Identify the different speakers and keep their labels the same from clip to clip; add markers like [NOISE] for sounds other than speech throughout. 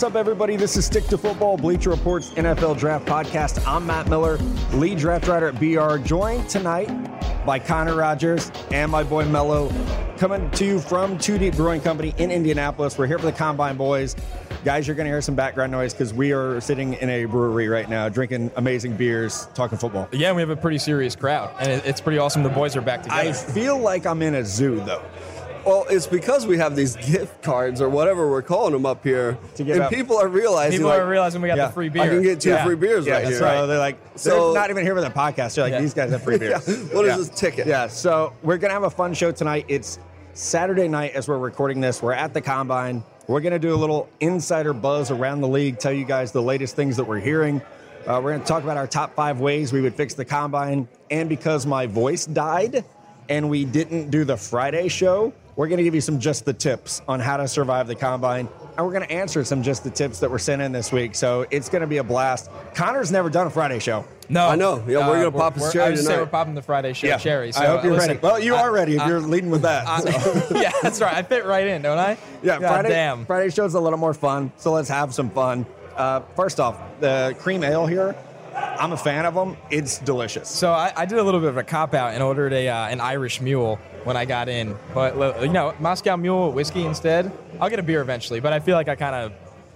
Speaker 1: What's up, everybody? This is Stick to Football, Bleacher Report's NFL Draft Podcast. I'm Matt Miller, lead draft writer at BR, joined tonight by Connor Rogers and my boy Mello, coming to you from Two Deep Brewing Company in Indianapolis. We're here for the Combine Boys. Guys, you're going to hear some background noise because we are sitting in a brewery right now, drinking amazing beers, talking football.
Speaker 2: Yeah, we have a pretty serious crowd, and it's pretty awesome. The boys are back together.
Speaker 1: I feel like I'm in a zoo, though.
Speaker 3: Well, it's because we have these [LAUGHS] gift cards or whatever we're calling them up here,
Speaker 1: To get
Speaker 3: and
Speaker 1: up.
Speaker 3: people are realizing.
Speaker 2: People
Speaker 3: like,
Speaker 2: are realizing we got
Speaker 1: Yeah.
Speaker 2: the free beer.
Speaker 3: I can get two
Speaker 2: Yeah.
Speaker 3: free beers
Speaker 1: Yeah,
Speaker 3: right here.
Speaker 1: so they're like,
Speaker 3: So-
Speaker 1: they're not even here for the podcast. They're like,
Speaker 2: Yeah.
Speaker 1: these guys have free [LAUGHS] beers.
Speaker 3: What is
Speaker 1: Yeah.
Speaker 3: this ticket?
Speaker 1: Yeah, so we're gonna have a fun show tonight. It's Saturday night as we're recording this. We're at the combine. We're gonna do a little insider buzz around the league, tell you guys the latest things that we're hearing. Uh, we're gonna talk about our top five ways we would fix the combine. And because my voice died and we didn't do the Friday show, we're gonna give you some just the tips on how to survive the combine. And we're gonna answer some just the tips that were sent in this week. So it's gonna be a blast. Connor's never done a Friday show.
Speaker 2: No,
Speaker 3: I know. Yeah, we're gonna pop his
Speaker 2: we're-
Speaker 3: cherry
Speaker 2: I was say
Speaker 3: tonight.
Speaker 2: we're popping the Friday show cherry. So,
Speaker 1: I hope you're
Speaker 2: uh, listen,
Speaker 1: ready. Well, you
Speaker 2: I-
Speaker 1: are ready if
Speaker 2: I-
Speaker 1: you're leading with that. so. [LAUGHS]
Speaker 2: yeah, that's right. I fit right in, don't I?
Speaker 1: Yeah,
Speaker 2: God
Speaker 1: Friday.
Speaker 2: Damn.
Speaker 1: Friday show's a little more fun, so let's have some fun. Uh, first off, the cream ale here, I'm a fan of them. It's delicious.
Speaker 2: So I, I did a little bit of a cop out and ordered a uh, an Irish Mule when I got in, but li- you know Moscow Mule whiskey instead. I'll get a beer eventually, but I feel like I kind of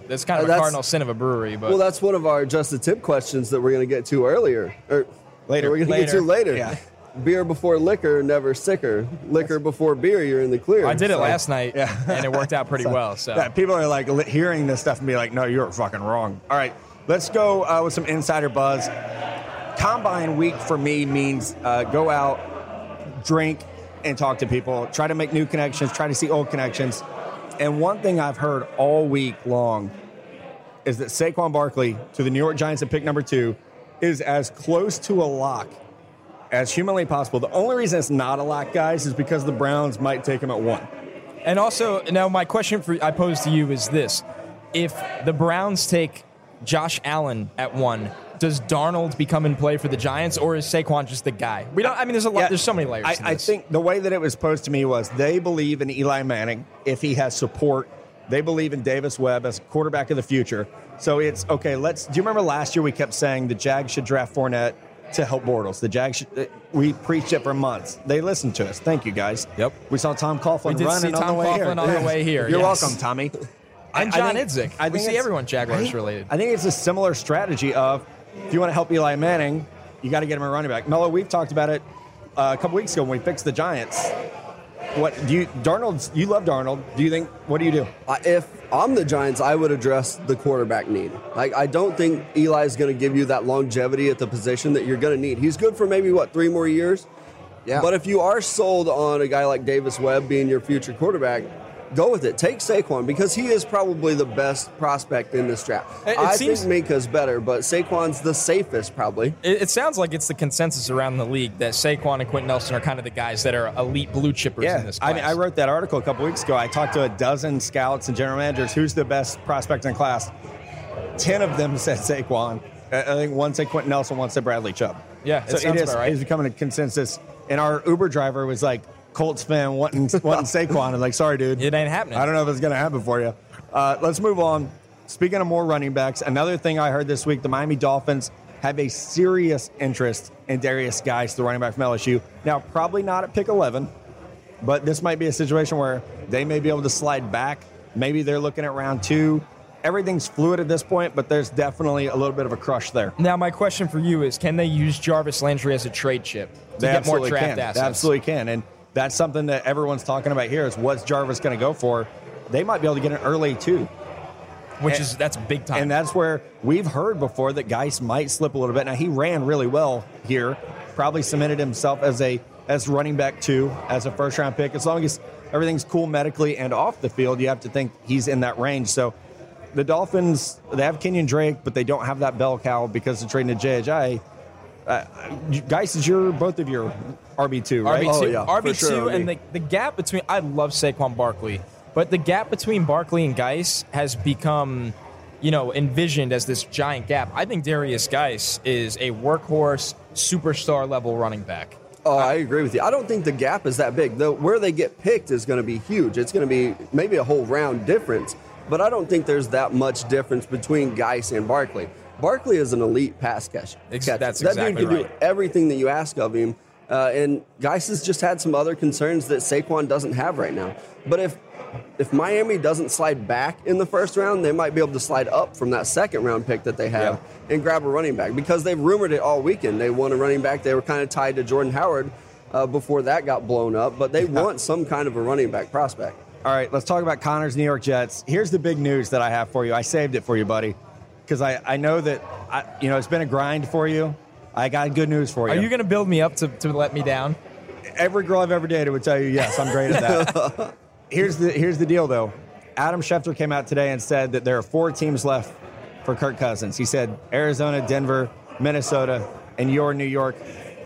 Speaker 2: it's kind of
Speaker 3: Uh,
Speaker 2: a cardinal sin of a brewery. But
Speaker 3: Well, that's one of our just the tip questions that we're going to get to earlier. Or
Speaker 1: Later.
Speaker 3: We're going to get to
Speaker 2: Later.
Speaker 3: later.
Speaker 1: Yeah. [LAUGHS]
Speaker 3: Beer before liquor, never sicker. Liquor before beer, you're in the clear.
Speaker 2: I did it
Speaker 3: So-
Speaker 2: last night,
Speaker 1: Yeah.
Speaker 2: and it worked out pretty [LAUGHS] well. So
Speaker 1: Yeah, people are like li- hearing this stuff and be like, "No, you're fucking wrong." All right, let's go uh, with some insider buzz. Combine week for me means uh, go out, drink, and talk to people. Try to make new connections. Try to see old connections. And one thing I've heard all week long is that Saquon Barkley to the New York Giants at pick number two is as close to a lock as humanly possible. The only reason it's not a lock, guys, is because the Browns might take him at one.
Speaker 2: And also, now my question for I pose to you is this: If the Browns take Josh Allen at one, does Darnold become in play for the Giants, or is Saquon just the guy? We don't. I mean, there's a lot.
Speaker 1: Yeah,
Speaker 2: there's so many layers.
Speaker 1: I, I think the way that it was posed to me was they believe in Eli Manning if he has support. They believe in Davis Webb as quarterback of the future. So it's okay. Let's. Do you remember last year we kept saying the Jags should draft Fournette to help Bortles? The Jags. Should, uh, we preached it for months. They listened to us. Thank you guys.
Speaker 2: Yep.
Speaker 1: We saw Tom Coughlin running
Speaker 2: see
Speaker 1: on
Speaker 2: Tom
Speaker 1: the way here.
Speaker 2: Coughlin on the way here,
Speaker 1: You're
Speaker 2: yes.
Speaker 1: welcome, Tommy.
Speaker 2: and
Speaker 1: I
Speaker 2: John
Speaker 1: think-
Speaker 2: Idzik.
Speaker 1: I
Speaker 2: we see everyone Jaguars
Speaker 1: I think-
Speaker 2: related.
Speaker 1: I think it's a similar strategy of if you want to help Eli Manning, you got to get him a running back. Mello, we've talked about it uh, a couple weeks ago when we fixed the Giants. What do you, Darnold's? You love Darnold. Do you think? What do you do?
Speaker 3: I- if I'm the Giants, I would address the quarterback need. Like, I don't think Eli's going to give you that longevity at the position that you're going to need. He's good for maybe what three more years.
Speaker 1: Yeah.
Speaker 3: But if you are sold on a guy like Davis Webb being your future quarterback, go with it. Take Saquon because he is probably the best prospect in this draft.
Speaker 2: It- it
Speaker 3: I
Speaker 2: seems-
Speaker 3: think Minkah's better, but Saquon's the safest probably.
Speaker 2: It, it sounds like it's the consensus around the league that Saquon and Quenton Nelson are kind of the guys that are elite blue chippers
Speaker 1: Yeah,
Speaker 2: in this
Speaker 1: I mean, I wrote that article a couple weeks ago. I talked to a dozen scouts and general managers. Who's the best prospect in class? Ten of them [LAUGHS] said Saquon. I I think one said Quenton Nelson, one said Bradley Chubb.
Speaker 2: Yeah, it
Speaker 1: so it is.
Speaker 2: about right.
Speaker 1: It's becoming a consensus. And our Uber driver was like Colts fan wanting wanting Saquon. I'm like, sorry, dude,
Speaker 2: It ain't happening.
Speaker 1: I don't know if it's going to happen for you. Uh, let's move on. Speaking of more running backs, another thing I heard this week: the Miami Dolphins have a serious interest in Derrius Guice, the running back from LSU. Now, probably not at pick 11, but this might be a situation where they may be able to slide back. Maybe they're looking at round two. Everything's fluid at this point, but there's definitely a little bit of a crush there.
Speaker 2: Now, my question for you is: Can they use Jarvis Landry as a trade chip to
Speaker 1: They
Speaker 2: get more draft
Speaker 1: can.
Speaker 2: assets?
Speaker 1: They absolutely can, and that's something that everyone's talking about here. Is what's Jarvis going to go for? They might be able to get an early too.
Speaker 2: which
Speaker 1: And-
Speaker 2: is that's big time.
Speaker 1: And that's where we've heard before that Guice might slip a little bit. Now he ran really well here, probably cemented himself as a as running back two, as a first round pick. As long as everything's cool medically and off the field, you have to think he's in that range. So the Dolphins they have Kenyan Drake, but they don't have that bell cow because of trading to JJ. Uh, Guice is your both of your RB two, right?
Speaker 2: RB2,
Speaker 3: Oh, yeah,
Speaker 2: RB2
Speaker 3: sure,
Speaker 2: and the, the gap between I love Saquon Barkley, but the gap between Barkley and Guice has become, you know, envisioned as this giant gap. I think Derrius Guice is a workhorse, superstar level running back.
Speaker 3: Oh, I agree with you. I don't think the gap is that big. The where they get picked is going to be huge. It's going to be maybe a whole round difference, but I don't think there's that much difference between Guice and Barkley. Barkley is an elite pass catch.
Speaker 2: Ex-
Speaker 3: catcher.
Speaker 2: that's
Speaker 3: that
Speaker 2: exactly
Speaker 3: dude can
Speaker 2: right.
Speaker 3: do everything that you ask of him. Uh, and Guice has just had some other concerns that Saquon doesn't have right now. But if if Miami doesn't slide back in the first round, they might be able to slide up from that second round pick that they have and grab a running back because they've rumored it all weekend. They want a running back. They were kind of tied to Jordan Howard uh, before that got blown up, but they want some kind of a running back prospect.
Speaker 1: All right, let's talk about Connor's New York Jets. Here's the big news that I have for you. I saved it for you, buddy, because I, I know that I, you know it's been a grind for you. I got good news for you.
Speaker 2: Are you going to build me up to, to let me down?
Speaker 1: Every girl I've ever dated would tell you yes. I'm great at that. [LAUGHS] here's the here's the deal though. Adam Schefter came out today and said that there are four teams left for Kirk Cousins. He said Arizona, Denver, Minnesota, and your New York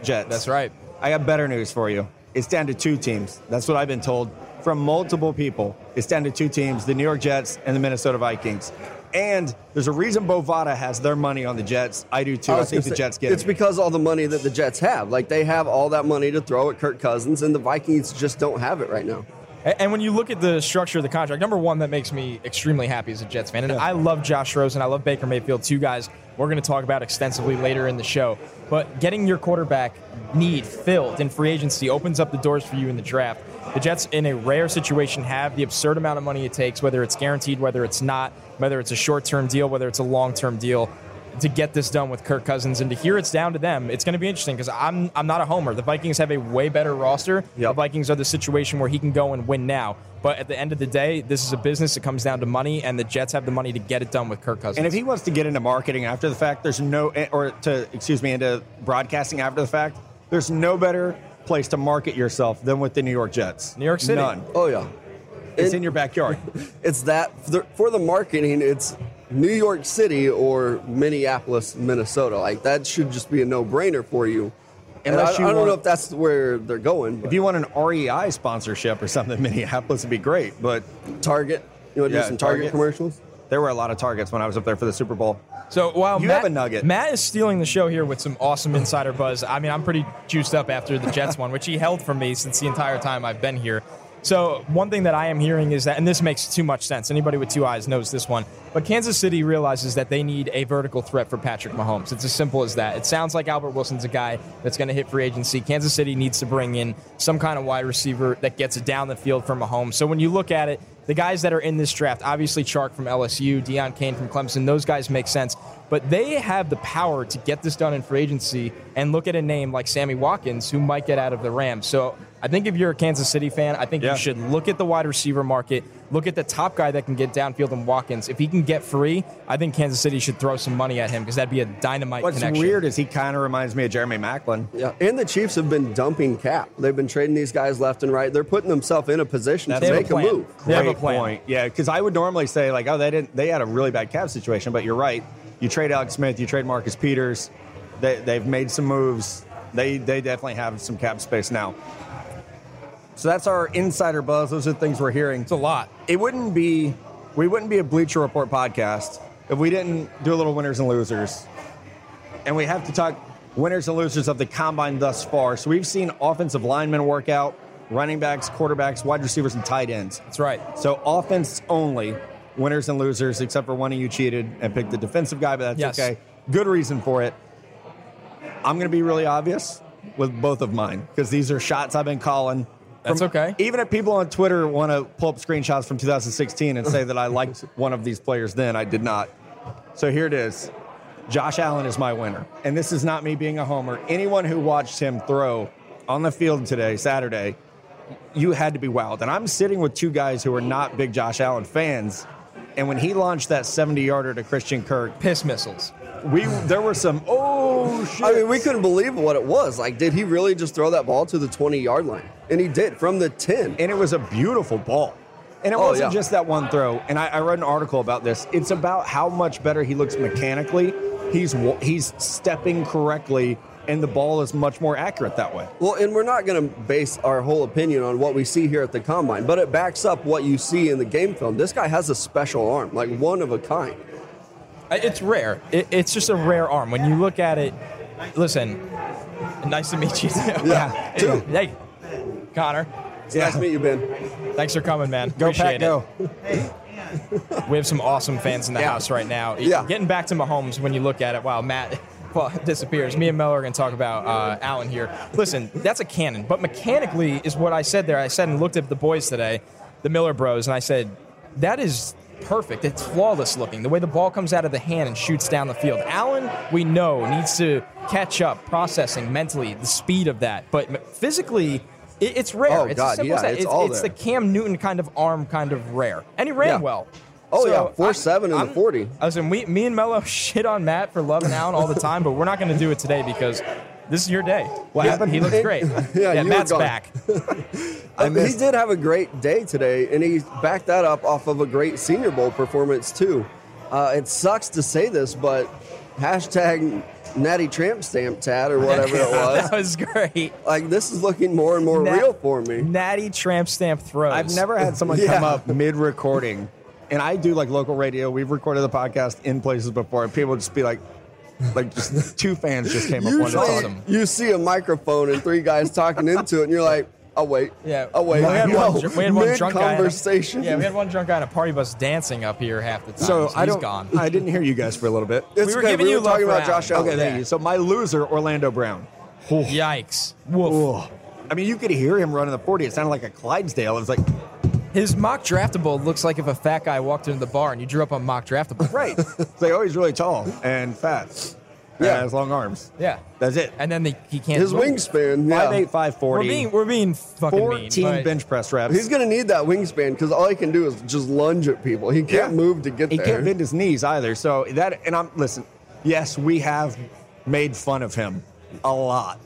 Speaker 1: Jets.
Speaker 2: That's right.
Speaker 1: I got better news for you. It's down to two teams. That's what I've been told from multiple people. It's down to two teams: the New York Jets and the Minnesota Vikings. And there's a reason Bovada has their money on the Jets. I do too. I,
Speaker 3: was
Speaker 1: think the
Speaker 3: say,
Speaker 1: Jets get
Speaker 3: It's
Speaker 1: it.
Speaker 3: because all the money that the Jets have. Like they have all that money to throw at Kirk Cousins, and the Vikings just don't have it right now.
Speaker 2: And when you look at the structure of the contract, number one, that makes me extremely happy as a Jets fan. And I love Josh Rosen. I love Baker Mayfield, two guys we're going to talk about extensively later in the show. But getting your quarterback need filled in free agency opens up the doors for you in the draft. The Jets, in a rare situation, have the absurd amount of money it takes, whether it's guaranteed, whether it's not, whether it's a short term deal, whether it's a long term deal. To get this done with Kirk Cousins and to hear it's down to them, it's going to be interesting because I'm I'm not a homer. The Vikings have a way better roster. The Vikings are the situation where he can go and win now. But at the end of the day, this is a business. It comes down to money, and the Jets have the money to get it done with Kirk Cousins.
Speaker 1: And if he wants to get into marketing after the fact, there's no, eh, or to, excuse me, into broadcasting after the fact, there's no better place to market yourself than with the New York Jets.
Speaker 2: New York City.
Speaker 1: None.
Speaker 3: Oh yeah,
Speaker 1: It's
Speaker 3: It-
Speaker 1: in your backyard. [LAUGHS]
Speaker 3: it's that for the, for the marketing. It's New York City or Minneapolis, Minnesota. Like that should just be a no brainer for you. And I,
Speaker 1: Unless you
Speaker 3: I don't
Speaker 1: want-
Speaker 3: know if that's where they're going. But
Speaker 1: if you want an REI sponsorship or something, Minneapolis would be great. But
Speaker 3: Target, you want to
Speaker 1: Yeah,
Speaker 3: do some Target,
Speaker 1: Target.
Speaker 3: commercials?
Speaker 1: there were a lot of targets when I was up there for the Super Bowl.
Speaker 2: So while
Speaker 1: You
Speaker 2: Matt,
Speaker 1: have a nugget.
Speaker 2: Matt is stealing the show here with some awesome insider buzz. I mean, I'm pretty juiced up after the Jets one, which he held from me since the entire time I've been here. So one thing that I am hearing is that, and this makes too much sense. Anybody with two eyes knows this one. But Kansas City realizes that they need a vertical threat for Patrick Mahomes. It's as simple as that. It sounds like Albert Wilson's a guy that's going to hit free agency. Kansas City needs to bring in some kind of wide receiver that gets it down the field for Mahomes. So when you look at it, the guys that are in this draft, obviously Chark from LSU, Deon Cain from Clemson, those guys make sense. But they have the power to get this done in free agency and look at a name like Sammy Watkins, who might get out of the Rams. So I think if you're a Kansas City fan, I think
Speaker 1: Yeah.
Speaker 2: you should look at the wide receiver market, look at the top guy that can get downfield in Watkins. If he can get free, I think Kansas City should throw some money at him because that'd be a dynamite
Speaker 1: What's
Speaker 2: connection.
Speaker 1: weird is he kind of reminds me of Jeremy Maclin.
Speaker 3: Yeah, and the Chiefs have been dumping cap. They've been trading these guys left and right. They're putting themselves in a position
Speaker 1: That's
Speaker 3: to
Speaker 2: have a
Speaker 3: make a,
Speaker 2: plan.
Speaker 3: move.
Speaker 2: They have a plan.
Speaker 1: point. Yeah, because I would normally say like, oh, they didn't. They had a really bad cap situation, but you're right. You trade Alex Smith, you trade Marcus Peters. They, they've made some moves. They they definitely have some cap space now. So that's our insider buzz. Those are the things we're hearing.
Speaker 2: It's a lot.
Speaker 1: It wouldn't be we wouldn't be a Bleacher Report podcast if we didn't do a little winners and losers. And we have to talk winners and losers of the combine thus far. So we've seen offensive linemen work out, running backs, quarterbacks, wide receivers, and tight ends.
Speaker 2: That's right.
Speaker 1: So offense only, winners and losers, except for one of you cheated and picked the defensive guy, but that's
Speaker 2: Yes.
Speaker 1: okay. Good reason for it. I'm going to be really obvious with both of mine because these are shots I've been calling.
Speaker 2: That's okay.
Speaker 1: Even if people on Twitter want to pull up screenshots from 2016 and say that I liked one of these players then, I did not. So here it is. Josh Allen is my winner. And this is not me being a homer. Anyone who watched him throw on the field today, Saturday, you had to be wild. And I'm sitting with two guys who are not big Josh Allen fans, And when he launched that 70 yarder to Christian Kirk,
Speaker 2: Piss missiles.
Speaker 1: we there were some oh Oh, shit.
Speaker 3: I mean, we couldn't believe what it was. Like, did he really just throw that ball to the 20 yard line? And he did from the 10.
Speaker 1: and it was a beautiful ball. And it
Speaker 3: Oh,
Speaker 1: wasn't
Speaker 3: yeah.
Speaker 1: just that one throw. And I, I read an article about this. It's about how much better he looks mechanically. He's he's stepping correctly, and the ball is much more accurate that way.
Speaker 3: Well, and we're not going to base our whole opinion on what we see here at the combine, but it backs up what you see in the game film. This guy has a special arm, like one of a kind.
Speaker 2: It's rare. It, it's just a rare arm. When you look at it, listen, nice to meet you. [LAUGHS]
Speaker 3: Yeah, too.
Speaker 2: Hey, Connor,
Speaker 3: It's nice to meet you, Ben.
Speaker 2: thanks for coming, man.
Speaker 1: Go
Speaker 2: Appreciate
Speaker 1: Pack, go!
Speaker 2: it. We have some awesome fans in the
Speaker 1: Yeah.
Speaker 2: house right now.
Speaker 3: Yeah.
Speaker 2: Getting back to Mahomes, when you look at it, wow, Matt [LAUGHS] well, disappears. Me and Mel are going to talk about uh, Allen here. Listen, that's a cannon, but mechanically is what I said there. I said and looked at the boys today, the Miller Bros, and I said that is perfect. It's flawless looking. The way the ball comes out of the hand and shoots down the field. Allen, we know, needs to catch up, processing mentally, the speed of that, but physically. it- It's rare.
Speaker 3: Oh,
Speaker 2: it's
Speaker 3: God, yeah, it's
Speaker 2: It's, it's the Cam Newton kind of arm, kind of rare, and he ran
Speaker 3: Yeah.
Speaker 2: well.
Speaker 3: Oh,
Speaker 2: So,
Speaker 3: yeah, 4'7"
Speaker 2: I'm-
Speaker 3: in the
Speaker 2: I was
Speaker 3: 40.
Speaker 2: Listen, we, me and Mello [LAUGHS] shit on Matt for loving Allen all the time, but we're not going to do it today because this is your day.
Speaker 1: What
Speaker 2: He-
Speaker 1: happened?
Speaker 2: He looks great. [LAUGHS]
Speaker 3: Yeah, you were
Speaker 2: Matt's
Speaker 3: gone.
Speaker 2: back. [LAUGHS]
Speaker 3: Uh, he did have a great day today, and he backed that up off of a great Senior Bowl performance, too. Uh, it sucks to say this, but hashtag natty tramp stamp tat or whatever it [LAUGHS] was.
Speaker 2: that was great.
Speaker 3: Like, this is looking more and more
Speaker 2: Nat-
Speaker 3: real for me.
Speaker 2: Natty tramp stamp throws.
Speaker 1: I've never had someone
Speaker 3: Yeah.
Speaker 1: come up mid-recording, and I do like local radio. We've recorded the podcast in places before, and people just be like, like just two fans just came up one
Speaker 3: Usually,
Speaker 1: time.
Speaker 2: awesome.
Speaker 3: you see a microphone and three guys talking into it, and you're like, "I'll wait."
Speaker 2: Yeah.
Speaker 3: I'll wait.
Speaker 2: We had,
Speaker 3: No,
Speaker 2: one, we had one drunk guy. a-
Speaker 3: mid-conversation.
Speaker 2: Yeah, we had one drunk guy on a party bus dancing up here half the time.
Speaker 1: So
Speaker 2: So,
Speaker 1: I don't.
Speaker 2: gone.
Speaker 1: I didn't hear you guys for a little bit.
Speaker 3: It's
Speaker 2: We were
Speaker 3: okay.
Speaker 2: giving
Speaker 3: we
Speaker 2: you
Speaker 3: were talking
Speaker 2: love
Speaker 3: about Josh
Speaker 2: Allen.
Speaker 3: Allen.
Speaker 1: Okay, thank
Speaker 2: Yeah.
Speaker 1: you. So my loser, Orlando Brown.
Speaker 2: Yikes. Woof.
Speaker 1: I mean, you could hear him running the 40. It sounded like a Clydesdale. It was like,
Speaker 2: His mock draftable looks like if a fat guy walked into the bar and you drew up on mock draftable. [LAUGHS]
Speaker 1: right. it's like, oh, he's really tall and fat.
Speaker 3: Yeah.
Speaker 1: Yeah. has long arms.
Speaker 2: Yeah.
Speaker 1: That's it.
Speaker 2: And then the, he can't.
Speaker 3: His
Speaker 2: move.
Speaker 3: wingspan, yeah.
Speaker 1: Five eight, five
Speaker 2: We're being we're being fucking
Speaker 1: 14
Speaker 2: mean, but-
Speaker 1: bench press reps.
Speaker 3: He's gonna need that wingspan because all he can do is just lunge at people. He can't
Speaker 1: Yeah.
Speaker 3: move to get
Speaker 1: he
Speaker 3: there.
Speaker 1: He can't bend his knees either. So that, and I'm listen. Yes, we have made fun of him a lot,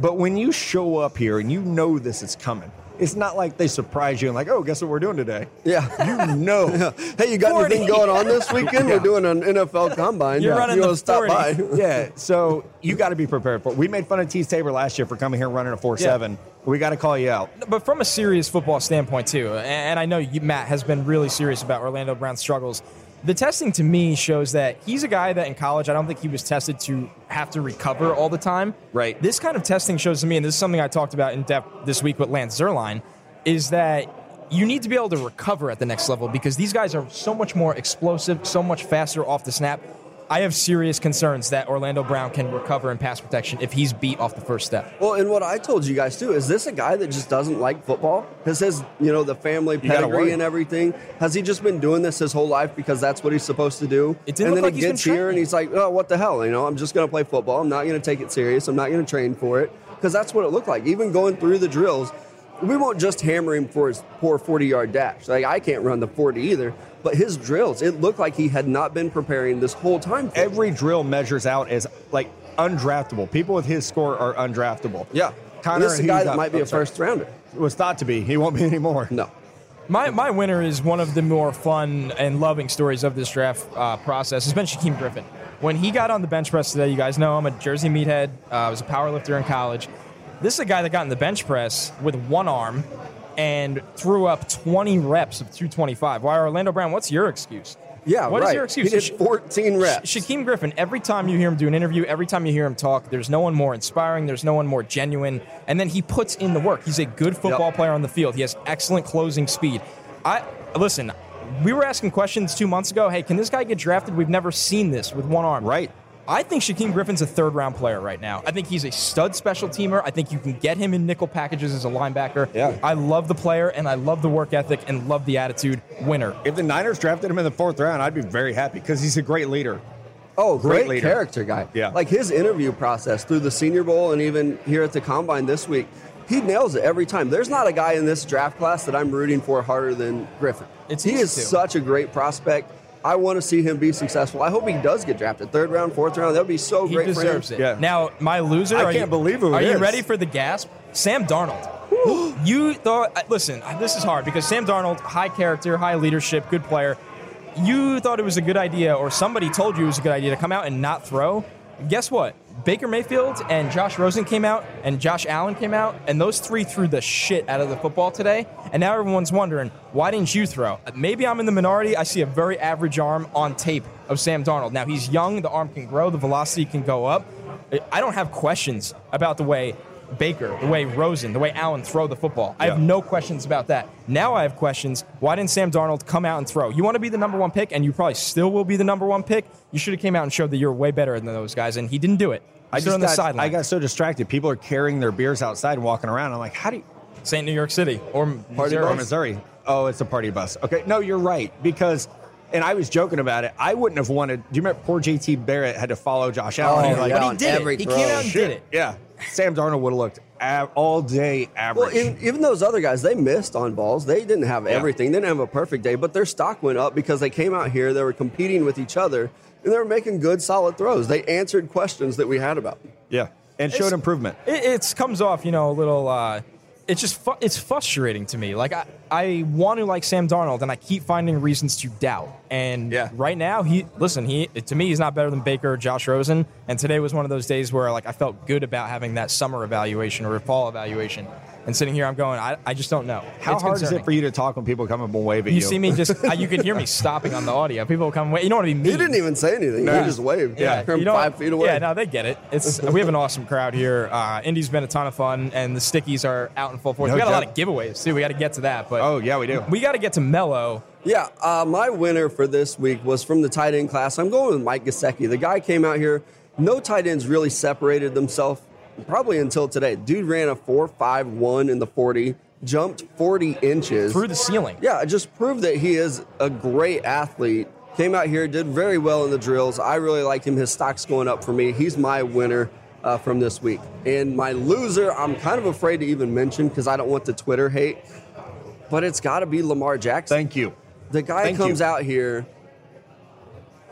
Speaker 1: but when you show up here and you know this is coming, it's not like they surprise you and like, oh, guess what we're doing today.
Speaker 3: Yeah.
Speaker 1: You know. [LAUGHS]
Speaker 3: Hey, you got
Speaker 2: 40.
Speaker 3: anything going on this weekend?
Speaker 1: Yeah.
Speaker 3: We're doing an NFL combine.
Speaker 2: You're
Speaker 3: Yeah.
Speaker 2: running
Speaker 3: you
Speaker 2: the
Speaker 3: want to stop
Speaker 2: 40.
Speaker 3: by? [LAUGHS]
Speaker 1: yeah, so you got to be prepared for it. We made fun of T. Tabor last year for coming here running a four seven. We got to call you out.
Speaker 2: but from a serious football standpoint too, and I know you, Matt has been really serious about Orlando Brown's struggles. The testing to me shows that he's a guy that in college I don't think he was tested to have to recover all the time.
Speaker 1: Right.
Speaker 2: This kind of testing shows to me, and this is something I talked about in depth this week with Lance Zierlein, is that you need to be able to recover at the next level because these guys are so much more explosive, so much faster off the snap. I have serious concerns that Orlando Brown can recover in pass protection if he's beat off the first step.
Speaker 3: Well, and what I told you guys too is this a guy that just doesn't like football? Has his, you know, the family pedigree and everything? Has he just been doing this his whole life because that's what he's supposed to do?
Speaker 2: It didn't
Speaker 3: and
Speaker 2: look
Speaker 3: then
Speaker 2: like
Speaker 3: he
Speaker 2: he's been
Speaker 3: gets here and he's like, oh, what the hell? You know, I'm just going to play football. I'm not going to take it serious. I'm not going to train for it because that's what it looked like. Even going through the drills, we won't just hammer him for his poor 40 yard dash. Like I can't run the 40 either. But his drills, it looked like he had not been preparing this whole time. For it.
Speaker 1: Every drill measures out as like undraftable. People with his score are undraftable.
Speaker 3: yeah,
Speaker 1: Connor,
Speaker 3: this is a guy that
Speaker 1: got?
Speaker 3: might be
Speaker 1: Oh,
Speaker 3: a
Speaker 1: sorry.
Speaker 3: first rounder.
Speaker 1: was thought to be. He won't be [LAUGHS] anymore.
Speaker 3: No.
Speaker 2: My, my winner is one of the more fun and loving stories of this draft uh, process. Has been Shaquem Griffin. When he got on the bench press today, you guys know I'm a Jersey meathead. Uh, I was a power lifter in college. This is a guy that got in the bench press with one arm and threw up 20 reps of 225. Why, Orlando Brown? What's your excuse?
Speaker 3: Yeah,
Speaker 2: What is
Speaker 3: right.
Speaker 2: your excuse?
Speaker 3: He did 14 reps.
Speaker 2: Sha- Shaquem Griffin, every time you hear him do an interview, every time you hear him talk, there's no one more inspiring, there's no one more genuine, and then he puts in the work. He's a good football
Speaker 3: Yep.
Speaker 2: player on the field. He has excellent closing speed. I listen, we were asking questions 2 months ago, hey, can this guy get drafted? We've never seen this with one arm.
Speaker 1: Right.
Speaker 2: I think Shaquem Griffin's a third round player right now. I think he's a stud special teamer. I think you can get him in nickel packages as a linebacker.
Speaker 3: Yeah.
Speaker 2: I love the player and I love the work ethic and love the attitude. Winner.
Speaker 1: If the Niners drafted him in the fourth round, I'd be very happy because he's a great leader.
Speaker 3: Oh,
Speaker 1: Great
Speaker 3: great,
Speaker 1: leader.
Speaker 3: character guy.
Speaker 1: Yeah.
Speaker 3: Like his interview process through the Senior Bowl and even here at the Combine this week, he nails it every time. There's not a guy in this draft class that I'm rooting for harder than Griffin.
Speaker 2: It's
Speaker 3: he is
Speaker 2: to.
Speaker 3: such a great prospect. I want to see him be successful. I hope he does get drafted third round, fourth round. That would be so
Speaker 2: He
Speaker 3: great
Speaker 2: deserves
Speaker 3: for him.
Speaker 2: it.
Speaker 1: Yeah.
Speaker 2: Now, my loser.
Speaker 1: I can't
Speaker 2: you,
Speaker 1: believe who
Speaker 2: Are
Speaker 1: it
Speaker 2: you ready for the gasp? Sam Darnold. you thought. uh, Listen, this is hard because Sam Darnold, high character, high leadership, good player. You thought it was a good idea, or somebody told you it was a good idea to come out and not throw. Guess what? Baker Mayfield and Josh Rosen came out, and Josh Allen came out, and those three threw the shit out of the football today. And now everyone's wondering, why didn't you throw? Maybe I'm in the minority. I see a very average arm on tape of Sam Darnold. Now he's young, the arm can grow, the velocity can go up. I don't have questions about the way Baker, the way Rosen, the way Allen throw the football. I have no questions about that. Now I have questions. Why didn't Sam Darnold come out and throw? You want to be the number one pick, and you probably still will be the number one pick. You should have came out and showed that you're way better than those guys, and he didn't do it.
Speaker 1: I
Speaker 2: I stood
Speaker 1: just
Speaker 2: on the
Speaker 1: got,
Speaker 2: sideline.
Speaker 1: I got so distracted. People are carrying their beers outside and walking around. I'm like, how do you?
Speaker 2: St. New York City or
Speaker 3: Party
Speaker 2: Missouri.
Speaker 1: Or Missouri. Oh, it's a party bus. Okay, no, you're right because, and I was joking about it. I wouldn't have wanted. Do you remember poor JT Barrett had to follow Josh Allen?
Speaker 3: Oh,
Speaker 1: like,
Speaker 2: But he did
Speaker 3: every
Speaker 2: it. He
Speaker 3: throw.
Speaker 2: came out and
Speaker 1: shit.
Speaker 2: did it.
Speaker 1: Yeah, Sam Darnold would have looked a- all day
Speaker 3: Well,
Speaker 1: average.
Speaker 3: even, even those other guys, they missed on balls. They didn't have everything. They didn't have a perfect day, but their stock went up because they came out here. They were competing with each other, and they were making good, solid throws. They answered questions that we had about them.
Speaker 1: yeah, and showed
Speaker 2: It's-
Speaker 1: improvement.
Speaker 2: It it's comes off, you know, a little. Uh, it's just fu- it's frustrating to me. Like I, I want to like Sam Darnold, and I keep finding reasons to doubt. And
Speaker 1: Yeah.
Speaker 2: right now, he listen. He to me, he's not better than Baker or Josh Rosen. And today was one of those days where like I felt good about having that summer evaluation or fall evaluation. And sitting here, I'm going. I, I just don't know.
Speaker 1: How
Speaker 2: It's
Speaker 1: hard is it for you to talk when people come up and wave at you?
Speaker 2: You see me just. uh, you can hear me [LAUGHS] stopping on the audio. People come. Wait, you don't want to be mean.
Speaker 3: He didn't even say anything.
Speaker 1: No.
Speaker 3: He just waved.
Speaker 2: Yeah,
Speaker 3: from
Speaker 2: you know
Speaker 3: five feet away.
Speaker 2: Yeah, no, they get it. It's we have an awesome crowd here. Uh, Indy's been a ton of fun, and the stickies are out in full force.
Speaker 1: No
Speaker 2: we got a lot of giveaways too. We got to get to that, but
Speaker 1: Oh, yeah, we do.
Speaker 2: We got to get to Mello.
Speaker 3: Yeah, uh, my winner for this week was from the tight end class. I'm going with Mike Gesicki. The guy came out here. No tight ends really separated themselves probably until today. Dude ran a 4.51 in the 40, jumped 40 inches.
Speaker 2: through the ceiling.
Speaker 3: Yeah, it just proved that he is a great athlete. Came out here, did very well in the drills. I really like him. His stock's going up for me. He's my winner uh, from this week. And my loser, I'm kind of afraid to even mention because I don't want the Twitter hate, but it's got to be Lamar Jackson.
Speaker 1: Thank you.
Speaker 3: The guy
Speaker 1: Thank
Speaker 3: comes
Speaker 1: you.
Speaker 3: out here,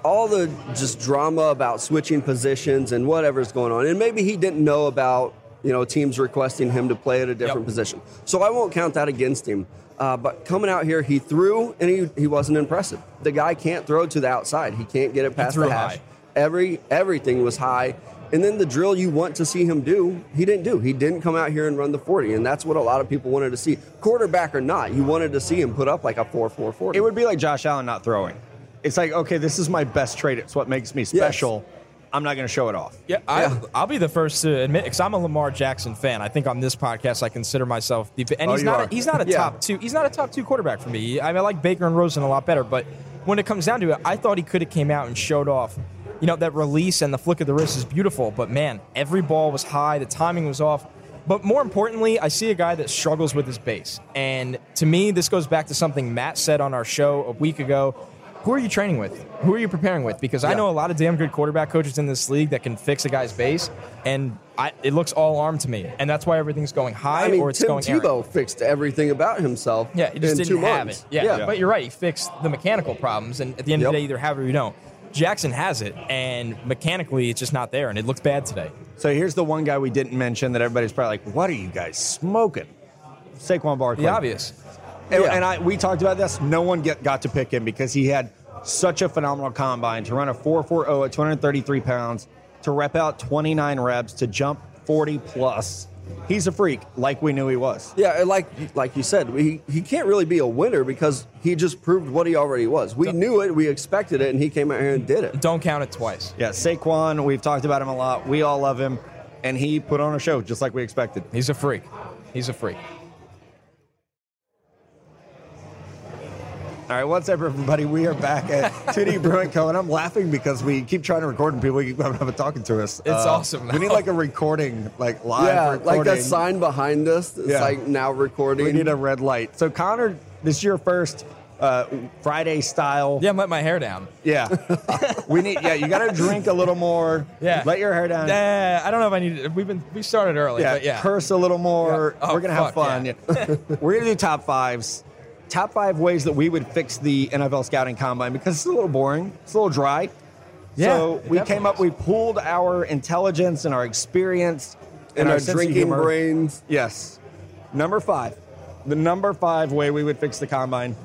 Speaker 3: all the just drama about switching positions and whatever's going on, and maybe he didn't know about you know teams requesting him to play at a different
Speaker 2: Yep.
Speaker 3: position. So I won't count that against him. Uh, but coming out here, he threw and he, he wasn't impressive. The guy can't throw to the outside. He can't get it past the hash.
Speaker 2: high.
Speaker 3: Every everything was high. And then the drill you want to see him do, he didn't do. He didn't come out here and run the 40, and that's what a lot of people wanted to see. Quarterback or not, you wanted to see him put up like a 4 4 40.
Speaker 1: It would be like Josh Allen not throwing. It's like, okay, this is my best trait. It's what makes me special. I'm not going to show it off.
Speaker 2: Yeah, I, I'll be the first to admit because I'm a Lamar Jackson fan. I think on this podcast I consider myself the and
Speaker 1: Oh,
Speaker 2: he's
Speaker 1: you
Speaker 2: not
Speaker 1: are.
Speaker 2: a, he's not a
Speaker 3: Yeah.
Speaker 2: top two he's not a top two quarterback for me. I, mean, I like Baker and Rosen a lot better, but when it comes down to it, I thought he could have came out and showed off. You know that release and the flick of the wrist is beautiful, but man, every ball was high, the timing was off. But more importantly, I see a guy that struggles with his base, and to me, this goes back to something Matt said on our show a week ago. Who are you training with? Who are you preparing with? Because I know a lot of damn good quarterback coaches in this league that can fix a guy's base, and I, it looks all arm to me, and that's why everything's going high
Speaker 3: I mean,
Speaker 2: or it's
Speaker 3: Tim
Speaker 2: going errant.
Speaker 3: Tebow fixed everything about himself.
Speaker 2: Yeah, he just
Speaker 3: in
Speaker 2: didn't have
Speaker 3: months.
Speaker 2: it. Yeah. but you're right. He fixed the mechanical problems, and at the end of the day, either have it or you don't. Jackson has it, and mechanically, it's just not there, and it looks bad today.
Speaker 1: So here's the one guy we didn't mention that everybody's probably like, what are you guys smoking? Saquon Barkley.
Speaker 2: The obvious.
Speaker 1: And,
Speaker 3: Yeah.
Speaker 1: and I, we talked about this. No one get, got to pick him because he had such a phenomenal combine to run a 4.40 at 233 pounds, to rep out 29 reps, to jump 40 plus. He's a freak, like we knew he was.
Speaker 3: Yeah, like like you said, he, he can't really be a winner because he just proved what he already was. We knew it, we expected it, and he came out here and did it.
Speaker 2: Don't count it twice.
Speaker 1: Yeah, Saquon, we've talked about him a lot. We all love him. And he put on a show just like we expected.
Speaker 2: He's a freak. He's a freak.
Speaker 1: All right, what's up, everybody? We are back at [LAUGHS] Two Deep Brewing Co. And I'm laughing because we keep trying to record and people keep coming up and talking to us. Uh,
Speaker 2: It's awesome
Speaker 1: We need like a recording, like live
Speaker 3: Yeah,
Speaker 1: recording.
Speaker 3: like that sign behind us. It's
Speaker 1: Yeah.
Speaker 3: like now recording.
Speaker 1: We need a red light. So, Connor, this is your first uh, Friday style.
Speaker 2: Yeah, I'm letting my hair down.
Speaker 1: Yeah. [LAUGHS] we need. Yeah, you got to drink a little more.
Speaker 2: Yeah.
Speaker 1: Let your hair down.
Speaker 2: Uh, I don't know if I need. It. We've been we started early,
Speaker 1: yeah,
Speaker 2: but yeah.
Speaker 1: curse a little more.
Speaker 2: Yeah. Oh,
Speaker 1: We're gonna have fun.
Speaker 2: yeah.
Speaker 1: Yeah. [LAUGHS] We're gonna do top fives. Top five ways that we would fix the NFL scouting combine because it's a little boring. It's a little dry.
Speaker 2: Yeah,
Speaker 1: so we came up. We pooled our intelligence and our experience
Speaker 3: And
Speaker 1: our
Speaker 3: our drinking brains.
Speaker 1: Yes. Number five. The number five way we would fix the combine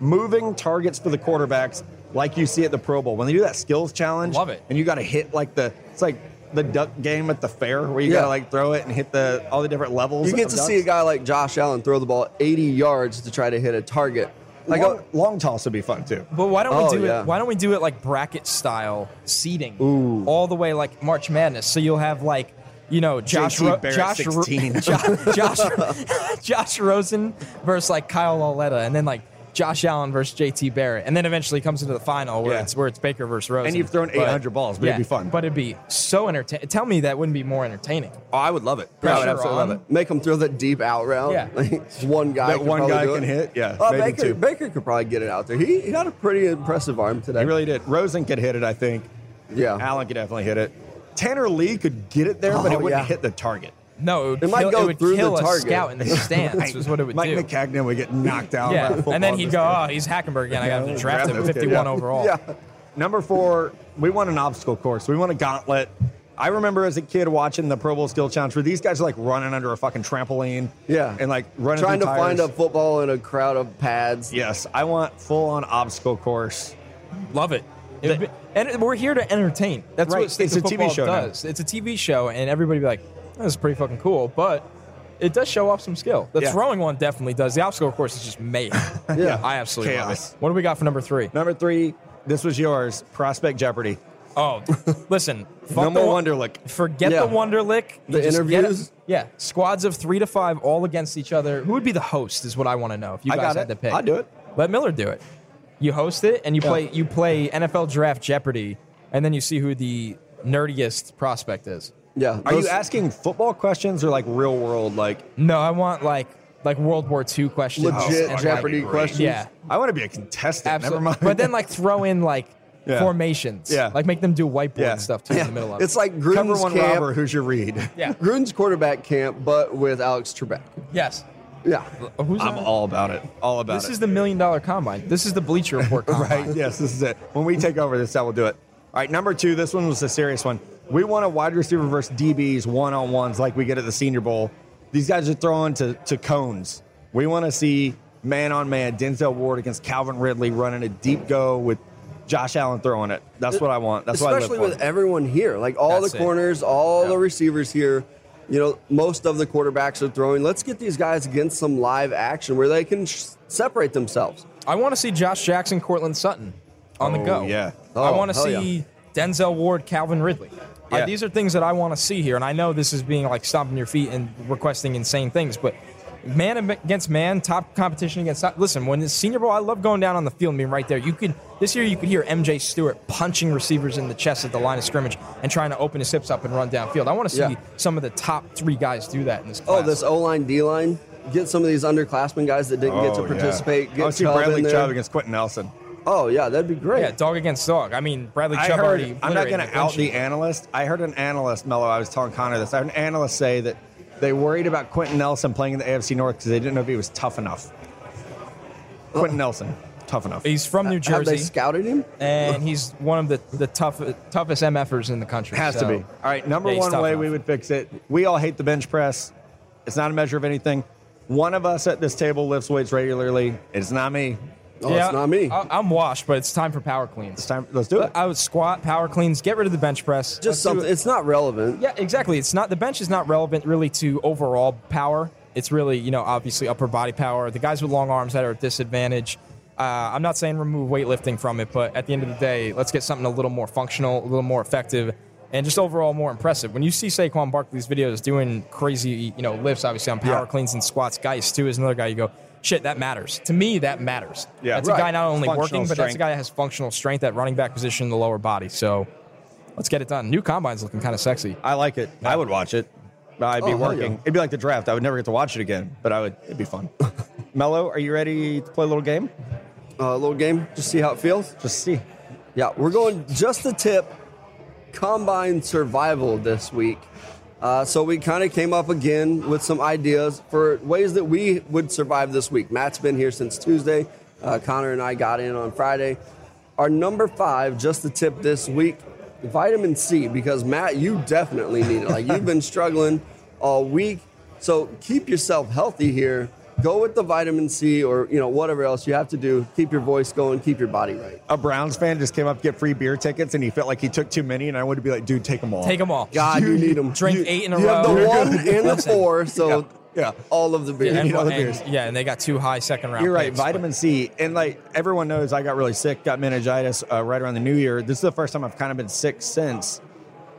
Speaker 1: moving targets for the quarterbacks like you see at the Pro Bowl. When they do that skills challenge,
Speaker 2: Love it.
Speaker 1: And you got to hit like the, it's like the duck game at the fair where you
Speaker 3: Yeah.
Speaker 1: got to like throw it and hit the all the different levels.
Speaker 3: You get to
Speaker 1: ducks.
Speaker 3: see a guy like Josh Allen throw the ball 80 yards to try to hit a target. Like,
Speaker 1: long,
Speaker 3: uh,
Speaker 1: long toss would be fun too.
Speaker 2: But why don't
Speaker 3: Oh,
Speaker 2: we do
Speaker 3: yeah.
Speaker 2: it? Why don't we do it like bracket style seating,
Speaker 1: Ooh.
Speaker 2: all the way like March Madness? So you'll have like, you know, Josh, Ro-
Speaker 1: Barrett,
Speaker 2: Josh, Ro- [LAUGHS] Josh, Josh, [LAUGHS] Josh Rosen versus like Kyle Lauletta, and then like Josh Allen versus JT Barrett, and then eventually comes into the final where
Speaker 1: Yeah.
Speaker 2: it's where it's Baker versus Rose.
Speaker 1: And you've thrown
Speaker 2: But-
Speaker 1: 800 balls, but it'd be fun.
Speaker 2: But it'd be so entertaining. Tell me that wouldn't be more entertaining.
Speaker 1: Oh, I would love it. I would absolutely
Speaker 2: on.
Speaker 1: love it.
Speaker 3: make them throw that deep out route.
Speaker 2: Yeah. [LAUGHS]
Speaker 3: Like, one guy.
Speaker 1: That one guy can
Speaker 3: it.
Speaker 1: hit, yeah,
Speaker 3: Uh,
Speaker 1: maybe
Speaker 3: Baker,
Speaker 1: two.
Speaker 3: Baker could probably get it out there. He, he had a pretty impressive arm today.
Speaker 1: He really did. Rosen could hit it, I think.
Speaker 3: Yeah.
Speaker 1: Allen could definitely hit it. Tanner Lee could get it there, but
Speaker 3: Oh,
Speaker 1: it wouldn't
Speaker 3: yeah.
Speaker 1: hit the target.
Speaker 2: No, it would
Speaker 3: It might
Speaker 2: kill,
Speaker 3: go
Speaker 2: it would
Speaker 3: through the
Speaker 2: kill a
Speaker 3: target.
Speaker 2: scout in the [LAUGHS] stands. is what it would
Speaker 1: Mike
Speaker 2: do.
Speaker 1: Maccagnan would get knocked out. by
Speaker 2: yeah,
Speaker 1: football
Speaker 2: and then he'd go,
Speaker 1: game.
Speaker 2: "Oh, he's Hackenberg again. I got to draft him,
Speaker 1: this kid,
Speaker 2: 51
Speaker 1: yeah.
Speaker 2: overall."
Speaker 3: Yeah.
Speaker 1: Number four, we want an obstacle course. We want a gauntlet. I remember as a kid watching the Pro Bowl Skill Challenge where these guys are like running under a fucking trampoline.
Speaker 3: Yeah.
Speaker 1: And like running
Speaker 3: Trying to
Speaker 1: through
Speaker 3: find a football in a crowd of pads.
Speaker 1: Yes, I want full on obstacle course.
Speaker 2: Love it. It
Speaker 1: The-
Speaker 2: be- and we're here to entertain. That's
Speaker 1: Right,
Speaker 2: what State
Speaker 1: it's
Speaker 2: of
Speaker 1: a TV
Speaker 2: Football
Speaker 1: show now.
Speaker 2: does. It's a TV show, and everybody be like, "This is pretty fucking cool," but it does show off some skill. The
Speaker 1: Yeah.
Speaker 2: throwing one definitely does. The obstacle course is just made. [LAUGHS]
Speaker 3: Yeah.
Speaker 2: I absolutely love it. What do we got for number three?
Speaker 1: Number three, this was yours. Prospect Jeopardy.
Speaker 2: Oh, listen, [LAUGHS] fuck
Speaker 1: No more
Speaker 2: one-
Speaker 1: Wonderlic.
Speaker 2: Forget
Speaker 3: Yeah.
Speaker 2: the Wonderlic. You
Speaker 3: The interviews?
Speaker 2: it- Yeah, squads of three to five, all against each other. Who would be the host? Is what I want to know. If you
Speaker 1: I
Speaker 2: guys
Speaker 1: got
Speaker 2: had
Speaker 1: it.
Speaker 2: to pick,
Speaker 1: I'd do it.
Speaker 2: Let Miller do it. You host it, and you play. You play NFL Draft Jeopardy, and then you see who the nerdiest prospect is.
Speaker 3: Yeah.
Speaker 1: Are
Speaker 3: those-
Speaker 1: you asking football questions or like real world? Like,
Speaker 2: No, I want like like World War II questions.
Speaker 3: Legit oh,
Speaker 2: and,
Speaker 3: Jeopardy questions?
Speaker 2: Yeah,
Speaker 1: I want to be a contestant.
Speaker 2: absolutely.
Speaker 1: Never mind.
Speaker 2: But then like throw in like [LAUGHS]
Speaker 1: Yeah.
Speaker 2: formations.
Speaker 1: Yeah.
Speaker 2: like make them do whiteboard
Speaker 1: Yeah.
Speaker 2: stuff too in the middle of it.
Speaker 3: It's
Speaker 2: it.
Speaker 3: like
Speaker 1: cover
Speaker 3: Gruden's
Speaker 1: one
Speaker 3: camp.
Speaker 1: robber. Who's your read? [LAUGHS]
Speaker 2: yeah,
Speaker 3: Gruden's quarterback camp, but with Alex Trebek.
Speaker 2: yes.
Speaker 3: Yeah.
Speaker 2: Uh, who's
Speaker 1: I'm
Speaker 2: on?
Speaker 1: all about it. All about it.
Speaker 2: This is the million dollar combine. This is the Bleacher Report [LAUGHS] combine.
Speaker 1: Right. Yes, this is it. When we take over, this that we'll do it. All right, number two. This one was a serious one. We want a wide receiver versus DBs one on ones like we get at the Senior Bowl. These guys are throwing to, to cones. We want to see man on man Denzel Ward against Calvin Ridley running a deep go with Josh Allen throwing it. That's what I want. That's
Speaker 3: Especially
Speaker 1: what I live
Speaker 3: with everyone here. Like all
Speaker 2: That's
Speaker 3: the
Speaker 2: it.
Speaker 3: corners, all
Speaker 1: Yeah.
Speaker 3: the receivers here. You know, most of the quarterbacks are throwing. Let's get these guys against some live action where they can sh- separate themselves.
Speaker 2: I want to see Josh Jackson, Courtland Sutton on the
Speaker 1: Oh,
Speaker 2: go.
Speaker 1: yeah.
Speaker 2: Oh, I
Speaker 3: Oh,
Speaker 2: want to
Speaker 3: hell
Speaker 2: see Denzel Ward, Calvin Ridley. Uh,
Speaker 1: Yeah.
Speaker 2: these are things that I want to see here, and I know this is being like stomping your feet and requesting insane things, but man against man, top competition against top. Listen, when it's Senior Bowl, I love going down on the field and being right there. You could this year you could hear MJ Stewart punching receivers in the chest at the line of scrimmage and trying to open his hips up and run downfield. I want to see
Speaker 3: Yeah.
Speaker 2: some of the top three guys do that in this
Speaker 3: Oh, this O line, D line. Get some of these underclassmen guys that didn't get to
Speaker 1: Oh, yeah.
Speaker 3: participate.
Speaker 1: I
Speaker 3: Get
Speaker 1: want to see
Speaker 3: Chubb
Speaker 1: Bradley
Speaker 3: in there.
Speaker 1: Chubb against Quenton Nelson.
Speaker 3: Oh yeah, that'd be great.
Speaker 2: yeah, dog against dog. I mean, Bradley Chubb
Speaker 1: heard,
Speaker 2: already.
Speaker 1: I'm not going to out the analyst. I heard an analyst, Mello. I was telling Connor this. I heard an analyst say that they worried about Quenton Nelson playing in the AFC North because they didn't know if he was tough enough. Quenton Nelson, tough enough.
Speaker 2: He's from New
Speaker 3: Have
Speaker 2: Jersey.
Speaker 3: they scouted him?
Speaker 2: and he's one of the the tough, toughest MFers in the country.
Speaker 1: Has to be. All right, number
Speaker 2: Yeah,
Speaker 1: one way
Speaker 2: enough.
Speaker 1: we would fix it. We all hate the bench press. It's not a measure of anything. One of us at this table lifts weights regularly. It's not me.
Speaker 3: Oh, it's not me.
Speaker 2: I, am washed, but it's time for power cleans.
Speaker 1: It's time. Let's do it.
Speaker 2: I would squat, power cleans, get rid of the bench press.
Speaker 3: Just something.
Speaker 2: it.
Speaker 3: It's not relevant.
Speaker 2: Yeah, exactly. It's not the bench is not relevant really to overall power. It's really you know obviously upper body power. The guys with long arms that are at disadvantage. Uh, I'm not saying remove weightlifting from it, but at the end of the day, let's get something a little more functional, a little more effective, and just overall more impressive. When you see Saquon Barkley's videos doing crazy, you know, lifts, obviously on power
Speaker 1: Yeah.
Speaker 2: cleans and squats, Guice too is another guy. You go, shit, that matters to me. That matters.
Speaker 1: Yeah.
Speaker 2: that's
Speaker 1: Right.
Speaker 2: a guy not only
Speaker 1: Functional
Speaker 2: working, but that's a guy that has functional strength at running back position in the lower body. So let's get it done. New combine's looking kind of sexy.
Speaker 1: I like it. I would watch it. I'd be
Speaker 3: Oh,
Speaker 1: working.
Speaker 3: yeah.
Speaker 1: It'd be like the draft. I would never get to watch it again, but I would. It'd be fun. [LAUGHS] Mello, are you ready to play a little game?
Speaker 3: Uh, a little game, just see how it feels.
Speaker 1: Just see.
Speaker 3: Yeah, we're going just the tip combine survival this week. Uh, so we kind of came up again with some ideas for ways that we would survive this week. Matt's been here since Tuesday. Uh, Connor and I got in on Friday. Our number five, just the tip this week, vitamin C, because Matt, you definitely need it. Like you've been [LAUGHS] struggling all week. So keep yourself healthy here. Go with the vitamin C or you know whatever else you have to do. Keep your voice going. Keep your body right.
Speaker 1: A Browns fan just came up to get free beer tickets, and he felt like he took too many, and I wanted to be like, dude, take them all.
Speaker 2: Take them all.
Speaker 3: God, you need them.
Speaker 2: Drink eight in a
Speaker 3: you have
Speaker 2: row.
Speaker 3: the
Speaker 2: You're
Speaker 3: one
Speaker 2: good.
Speaker 3: and the four, so
Speaker 1: Yeah, yeah.
Speaker 3: all of the beer.
Speaker 2: and,
Speaker 1: need all the
Speaker 2: and-
Speaker 1: beers.
Speaker 2: yeah, and they got two high second round.
Speaker 1: You're right.
Speaker 2: picks, but-
Speaker 1: Vitamin C, and like everyone knows, I got really sick, got meningitis uh, right around the New Year. This is the first time I've kind of been sick since,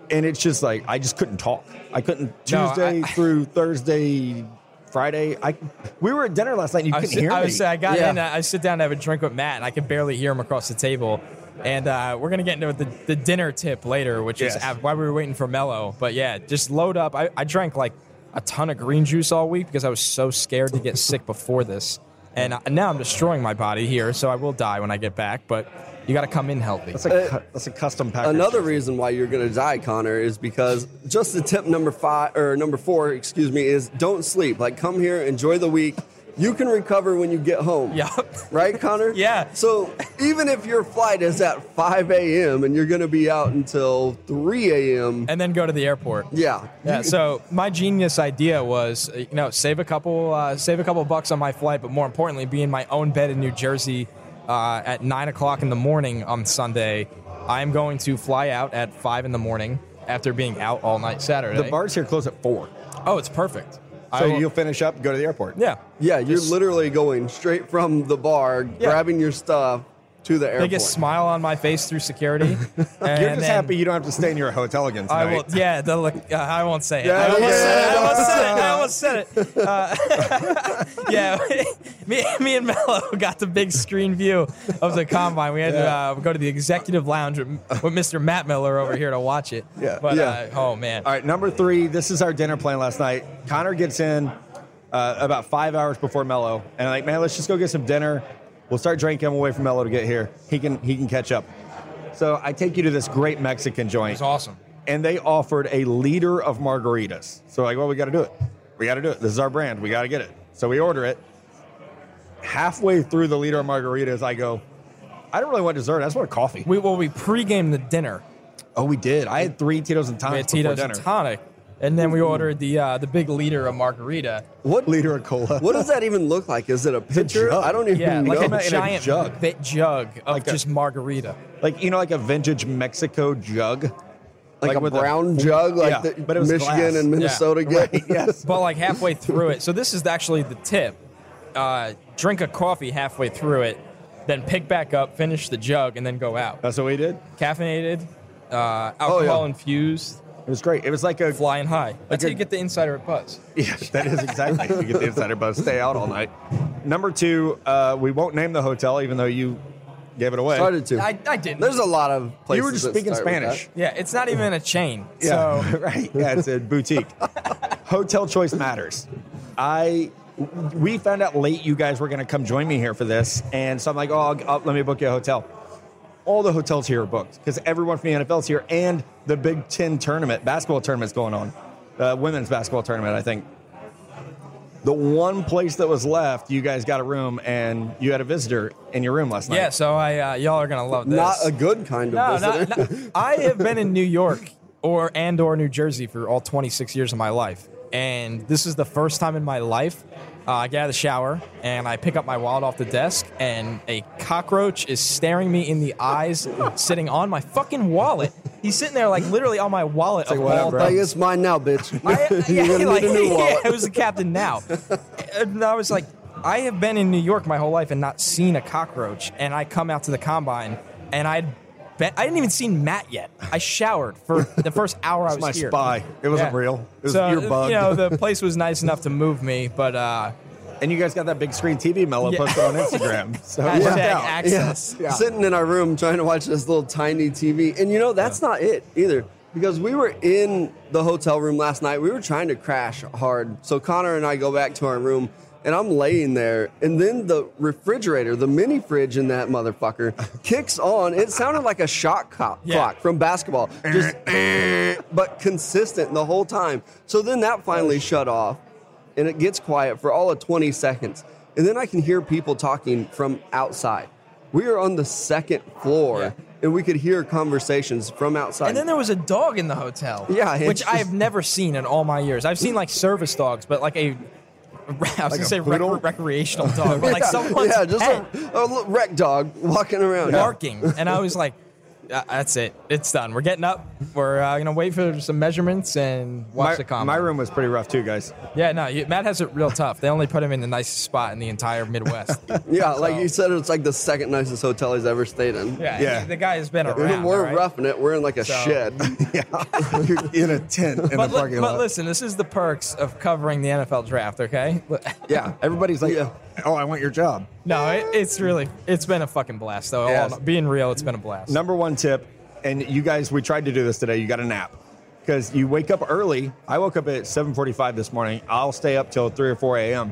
Speaker 1: and it's just like I just couldn't talk. I couldn't
Speaker 2: No,
Speaker 1: Tuesday
Speaker 2: I-
Speaker 1: through Thursday, Friday. I we were at dinner last night. and You
Speaker 2: I,
Speaker 1: couldn't
Speaker 2: was,
Speaker 1: hear
Speaker 2: I,
Speaker 1: me.
Speaker 2: was, I got
Speaker 3: Yeah.
Speaker 2: in. I sit down to have a drink with Matt, and I could barely hear him across the table. And uh, we're gonna get into the, the dinner tip later, which is
Speaker 1: Yes.
Speaker 2: af- why we were waiting for Mello. But yeah, just load up. I, I drank like a ton of green juice all week because I was so scared to get sick before this, and uh, now I'm destroying my body here, so I will die when I get back. But you got to come in healthy.
Speaker 1: that's a cu- that's a custom package.
Speaker 3: Another reason why you're going to die, Connor, is because just the tip number five or number four, excuse me, is don't sleep. Like, come here, enjoy the week. You can recover when you get home.
Speaker 2: Yup.
Speaker 3: Right, Connor? [LAUGHS]
Speaker 2: Yeah.
Speaker 3: So even if your flight is at 5 a.m. and you're going to be out until 3 a.m.,
Speaker 2: and then go to the airport.
Speaker 3: yeah.
Speaker 2: Yeah. So my genius idea was, uh, you know, save a couple, uh, save a couple bucks on my flight, but more importantly, be in my own bed in New Jersey uh, at nine o'clock in the morning on Sunday. I am going to fly out at five in the morning after being out all night Saturday.
Speaker 1: the bars here close at four.
Speaker 2: Oh, it's perfect.
Speaker 1: So you'll finish up, go to the airport.
Speaker 2: yeah.
Speaker 3: yeah, you're
Speaker 2: Just
Speaker 3: literally going straight from the bar, grabbing your stuff to the airport.
Speaker 2: biggest smile on my face through security. [LAUGHS]
Speaker 1: You're just happy you don't have to stay in your hotel again
Speaker 2: I
Speaker 1: tonight.
Speaker 2: will. Yeah, the look. Uh, I won't say it.
Speaker 3: Yeah,
Speaker 2: I almost
Speaker 3: yeah,
Speaker 2: said it. I almost said it. I almost said it. Uh, [LAUGHS] yeah, [LAUGHS] me, me and Mello got the big screen view of the combine. We had to uh, go to the executive lounge with, with Mr. Matt Miller over here to watch it.
Speaker 1: Yeah.
Speaker 2: But
Speaker 3: Yeah.
Speaker 2: Uh, oh man.
Speaker 1: All right, number three. This is our dinner plan last night. Connor gets in uh, about five hours before Mello, and I'm like, man, let's just go get some dinner. We'll start drinking. We'll wait for Mello to get here. He can he can catch up. So I take you to this great Mexican joint,
Speaker 2: It's awesome.
Speaker 1: and they offered a liter of margaritas. So like, well, we got to do it. We got to do it. This is our brand. We got to get it. So we order it. Halfway through the liter of margaritas, I go, I don't really want dessert. I just want a coffee.
Speaker 2: We well we pre-game the dinner.
Speaker 1: Oh, we did. I had three Tito's and
Speaker 2: We
Speaker 1: tonics
Speaker 2: had
Speaker 1: before
Speaker 2: Tito's
Speaker 1: dinner.
Speaker 2: and tonic, and then we ordered the uh, the big liter of margarita.
Speaker 3: what,
Speaker 1: liter of cola.
Speaker 3: what does that even look like? Is it a [LAUGHS] pitcher?
Speaker 1: jug.
Speaker 3: I don't even
Speaker 2: Yeah,
Speaker 3: know.
Speaker 2: like
Speaker 1: in
Speaker 2: a
Speaker 1: a
Speaker 2: giant
Speaker 1: jug.
Speaker 2: bit jug of
Speaker 1: Like a-
Speaker 2: just margarita.
Speaker 1: like you know, like a vintage Mexico jug,
Speaker 3: like, a
Speaker 1: with
Speaker 3: brown jug, like
Speaker 1: yeah,
Speaker 3: the
Speaker 1: but it was
Speaker 3: Michigan
Speaker 1: glass.
Speaker 3: and Minnesota [LAUGHS] get.
Speaker 1: Right, yes. [LAUGHS]
Speaker 2: but like halfway through it. So this is actually the tip. Uh, drink a coffee halfway through it, then pick back up, finish the jug, and then go out.
Speaker 1: That's what we did.
Speaker 2: Caffeinated, uh,
Speaker 3: Oh,
Speaker 2: alcohol
Speaker 3: yeah.
Speaker 2: infused,
Speaker 1: It was great. It was like a
Speaker 2: flying high. That's
Speaker 1: a-
Speaker 2: how you get the insider at Buzz. [LAUGHS]
Speaker 1: yeah, that is exactly. you get the insider buzz. Stay out all night. Number two, uh, we won't name the hotel, even though you gave it away.
Speaker 3: Started to.
Speaker 2: I, I didn't.
Speaker 3: There's a lot of places.
Speaker 1: you were just
Speaker 3: that
Speaker 1: speaking Spanish.
Speaker 2: yeah, it's not even a chain.
Speaker 1: Yeah,
Speaker 2: So [LAUGHS]
Speaker 1: right. Yeah, it's a boutique. [LAUGHS] Hotel choice matters. I we found out late you guys were going to come join me here for this, and so I'm like, oh, I'll, I'll- let me book you a hotel. All the hotels here are booked because everyone from the NFL is here, and the Big Ten tournament, basketball tournament's going on, uh, women's basketball tournament, I think. The one place that was left, you guys got a room, and you had a visitor in your room last night.
Speaker 2: yeah, so I uh, y'all are gonna love this.
Speaker 3: Not a good kind of
Speaker 2: No,
Speaker 3: visitor.
Speaker 2: not, not- I have been in New York or and or New Jersey for all 26 years of my life, and this is the first time in my life uh, I get out of the shower and I pick up my wallet off the desk, and a cockroach is staring me in the eyes, [LAUGHS] sitting on my fucking wallet. He's sitting there like literally on my wallet.
Speaker 1: like,
Speaker 2: of
Speaker 1: what up,
Speaker 2: all
Speaker 1: bro?
Speaker 3: like
Speaker 2: things.
Speaker 3: it's mine now, bitch. [LAUGHS]
Speaker 2: I,
Speaker 3: You're [LAUGHS]
Speaker 2: yeah,
Speaker 3: gonna
Speaker 2: like,
Speaker 3: need a new
Speaker 2: yeah,
Speaker 3: wallet.
Speaker 2: I was the captain now. and I was like, I have been in New York my whole life and not seen a cockroach. And I come out to the combine and I'd bet I didn't even seen Matt yet. I showered for the first hour [LAUGHS] I was
Speaker 1: my
Speaker 2: here.
Speaker 1: spy. It wasn't
Speaker 2: Yeah.
Speaker 1: real. It was
Speaker 2: so,
Speaker 1: your bug.
Speaker 2: You know, the [LAUGHS] place was nice enough to move me, but uh,
Speaker 1: and you guys got that big screen TV Mello
Speaker 2: Yeah.
Speaker 1: posted on Instagram. [LAUGHS] So it
Speaker 2: hashtag
Speaker 1: worked out.
Speaker 2: access.
Speaker 3: Yeah. Sitting in our room trying to watch this little tiny TV. And you know, that's not it either. Because we were in the hotel room last night. We were trying to crash hard. So Connor and I go back to our room and I'm laying there, and then the refrigerator, the mini fridge in that motherfucker, [LAUGHS] kicks on. It sounded like a shot clock,
Speaker 2: Yeah.
Speaker 3: clock from basketball, just [LAUGHS] eh. but consistent the whole time. So then that finally shut off, and it gets quiet for all of 20 seconds, and then I can hear people talking from outside. We are on the second floor,
Speaker 2: Yeah.
Speaker 3: and we could hear conversations from outside.
Speaker 2: And then there was a dog in the hotel.
Speaker 3: Yeah,
Speaker 2: which
Speaker 3: just-
Speaker 2: I have never seen in all my years. I've seen like service dogs, but like a [LAUGHS] I was gonna say rec- recreational dog, but like [LAUGHS]
Speaker 3: yeah,
Speaker 2: someone's
Speaker 3: yeah, just a, a wreck dog walking around.
Speaker 2: barking, and I was like, "Uh, "That's it. It's done. We're getting up. We're uh, gonna wait for some measurements and watch
Speaker 1: My,
Speaker 2: the combine."
Speaker 1: my room was pretty rough too, guys.
Speaker 2: Yeah, no, you, Matt has it real tough. They only put him in the nicest spot in the entire Midwest. [LAUGHS]
Speaker 3: Yeah, like you said, it's like the second nicest hotel he's ever stayed in.
Speaker 2: Yeah,
Speaker 1: Yeah.
Speaker 2: the guy has been
Speaker 3: And
Speaker 2: around.
Speaker 3: we're
Speaker 2: all right?
Speaker 3: roughing it. We're in like a
Speaker 2: So-
Speaker 3: shed. [LAUGHS]
Speaker 1: You're [LAUGHS] in a tent in
Speaker 2: But,
Speaker 1: the
Speaker 2: li-
Speaker 1: parking
Speaker 2: but listen, this is the perks of covering the NFL draft. Okay.
Speaker 1: yeah, everybody's like,
Speaker 3: Yeah.
Speaker 1: "Oh, I want your job."
Speaker 2: No, it, it's really it's been a fucking blast though.
Speaker 1: Yes.
Speaker 2: Being real, it's been a blast.
Speaker 1: Number one tip, and you guys, we tried to do this today. You got a nap because you wake up early. I woke up at 7:45 this morning. I'll stay up till three or four a.m.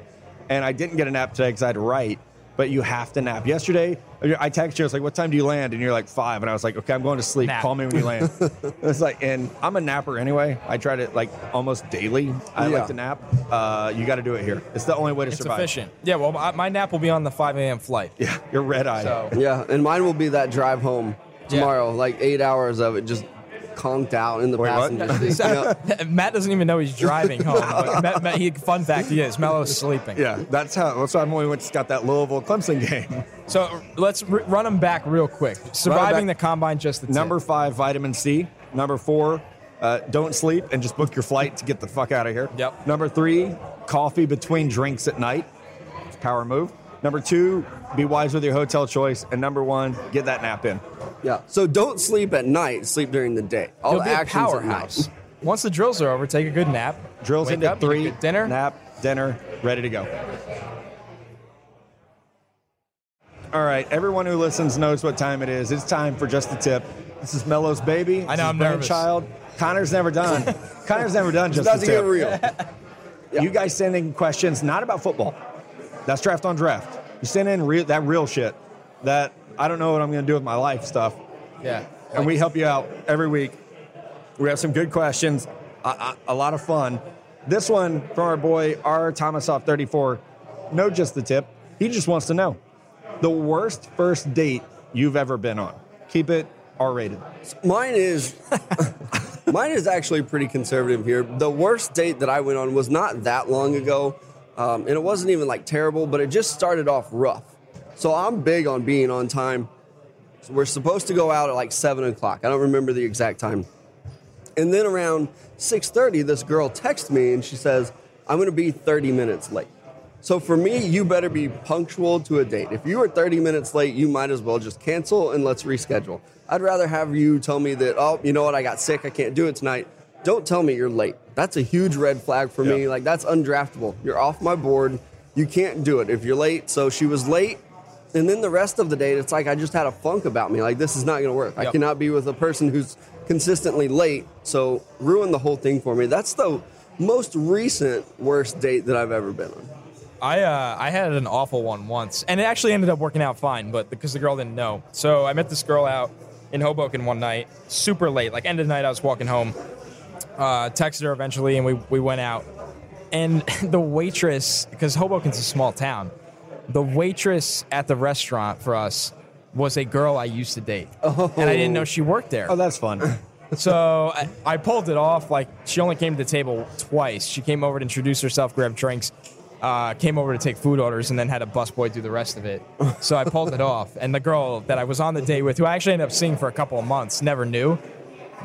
Speaker 1: And I didn't get a nap today because I had to write. But you have to nap. Yesterday, I texted you. I was like, "What time do you land?" And you're like, five. And I was like, "Okay, I'm going to sleep.
Speaker 2: Nap.
Speaker 1: Call me when you land." [LAUGHS] it's like, and I'm a napper anyway. I try to like almost daily. I
Speaker 3: Yeah.
Speaker 1: like to nap. Uh, you got to do it here. It's the only way to
Speaker 2: it's
Speaker 1: survive.
Speaker 2: efficient. Yeah. Well, my, my nap will be on the 5 a.m. flight.
Speaker 1: Yeah, you're red eyed.
Speaker 2: So
Speaker 3: yeah, and mine will be that drive home tomorrow. Like eight hours of it just conked out in the
Speaker 1: Wait, what?
Speaker 3: passenger seat. [LAUGHS] Yeah. [LAUGHS]
Speaker 2: Matt doesn't even know he's driving home. [LAUGHS] But Matt, Matt, he, fun fact, he is. Mello's sleeping.
Speaker 1: Yeah, that's how. That's why I'm only went got that Louisville Clemson game.
Speaker 2: So let's r- run them back real quick. Surviving the combine, just the tip.
Speaker 1: Number five, vitamin C. Number four, uh, don't sleep and just book your flight to get the fuck out of here.
Speaker 2: Yep.
Speaker 1: Number three, coffee between drinks at night. Power move. Number two, be wise with your hotel choice. And number one, get that nap in.
Speaker 3: yeah. So don't sleep at night. Sleep during the day. All
Speaker 2: You'll
Speaker 3: the
Speaker 2: be a
Speaker 3: actions at
Speaker 2: powerhouse.
Speaker 3: night.
Speaker 2: Once the drills are over, take a good nap.
Speaker 1: Drills
Speaker 2: Wake
Speaker 1: into
Speaker 2: up,
Speaker 1: three,
Speaker 2: good dinner.
Speaker 1: nap, dinner, ready to go. All right, everyone who listens knows what time it is. It's time for just the tip. This is Mello's baby.
Speaker 2: I know,
Speaker 1: is
Speaker 2: I'm nervous.
Speaker 1: Child. Connor's never done. [LAUGHS] Connor's never done just
Speaker 3: About
Speaker 1: the
Speaker 3: to
Speaker 1: tip.
Speaker 3: get real.
Speaker 1: You guys sending questions not about football. That's draft on draft. You send in real, that real shit. That I don't know what I'm going to do with my life stuff.
Speaker 2: Yeah.
Speaker 1: And we help you out every week. We have some good questions, a, a, a lot of fun. This one from our boy R Thomasoff 34. No, just the tip. He just wants to know the worst first date you've ever been on. Keep it R rated.
Speaker 3: Mine is [LAUGHS] mine is actually pretty conservative here. The worst date that I went on was not that long ago, um, and it wasn't even like terrible, but it just started off rough. So I'm big on being on time. So we're supposed to go out at like seven o'clock. I don't remember the exact time. And then around six thirty, this girl texts me and she says, "I'm going to be thirty minutes late." So for me, you better be punctual to a date. If you are 30 minutes late, you might as well just cancel and let's reschedule. I'd rather have you tell me that, oh, you know what, I got sick, I can't do it tonight. Don't tell me you're late. That's a huge red flag for me. Like, that's undraftable. You're off my board. You can't do it if you're late. So she was late. And then the rest of the date, it's like I just had a funk about me. Like, this is not going to work. I cannot be with a person who's consistently late. So ruin the whole thing for me. That's the most recent worst date that I've ever been on.
Speaker 2: I uh, I had an awful one once, and it actually ended up working out fine, but because the girl didn't know. So I met this girl out in Hoboken one night, super late, like end of the night. I was walking home, uh, texted her eventually, and we we went out. And [LAUGHS] the waitress, because Hoboken's a small town, the waitress at the restaurant for us was a girl I used to date, and I didn't know she worked there.
Speaker 1: Oh, that's fun. [LAUGHS]
Speaker 2: So I, I pulled it off. Like she only came to the table twice. She came over to introduce herself, grab drinks, uh, came over to take food orders, and then had a busboy do the rest of it. So I pulled it [LAUGHS] off. And the girl that I was on the date with, who I actually ended up seeing for a couple of months, never knew.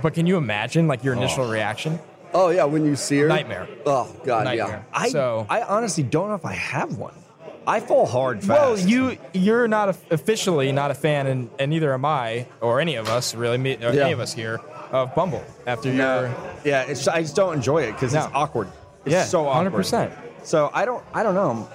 Speaker 2: But can you imagine like your oh. initial reaction?
Speaker 3: Oh yeah, when you see her,
Speaker 2: Nightmare.
Speaker 3: Oh god,
Speaker 2: Nightmare.
Speaker 1: I,
Speaker 2: so
Speaker 1: I honestly don't know if I have one. I fall hard fast.
Speaker 2: well, you you're not a, officially not a fan, and, and neither am I, or any of us really, me, or
Speaker 3: Yeah.
Speaker 2: any of us here of Bumble. After your
Speaker 1: Yeah, it's I just don't enjoy it because it's awkward. It's
Speaker 2: Yeah,
Speaker 1: so awkward.
Speaker 2: 100%.
Speaker 1: So I don't I don't know.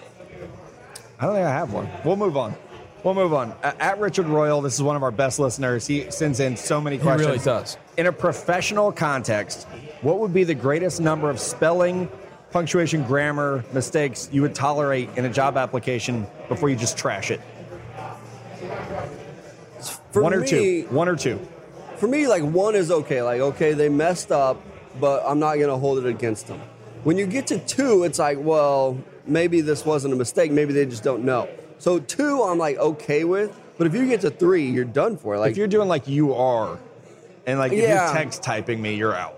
Speaker 1: I don't think I have one. We'll move on. We'll move on. At Richard Royal, this is one of our best listeners. He sends in so many questions.
Speaker 2: He really does.
Speaker 1: In a professional context, what would be the greatest number of spelling punctuation, grammar mistakes you would tolerate in a job application before you just trash it?
Speaker 3: For
Speaker 1: one or
Speaker 3: me,
Speaker 1: two. One or two.
Speaker 3: For me, like one is okay. Like okay, they messed up, but I'm not gonna hold it against them. When you get to two, it's like, well, maybe this wasn't a mistake. Maybe they just don't know. So two, I'm like okay with. But if you get to three, you're done for. Like
Speaker 1: if you're doing like you are, and like if
Speaker 3: Yeah.
Speaker 1: you're text typing me, you're out.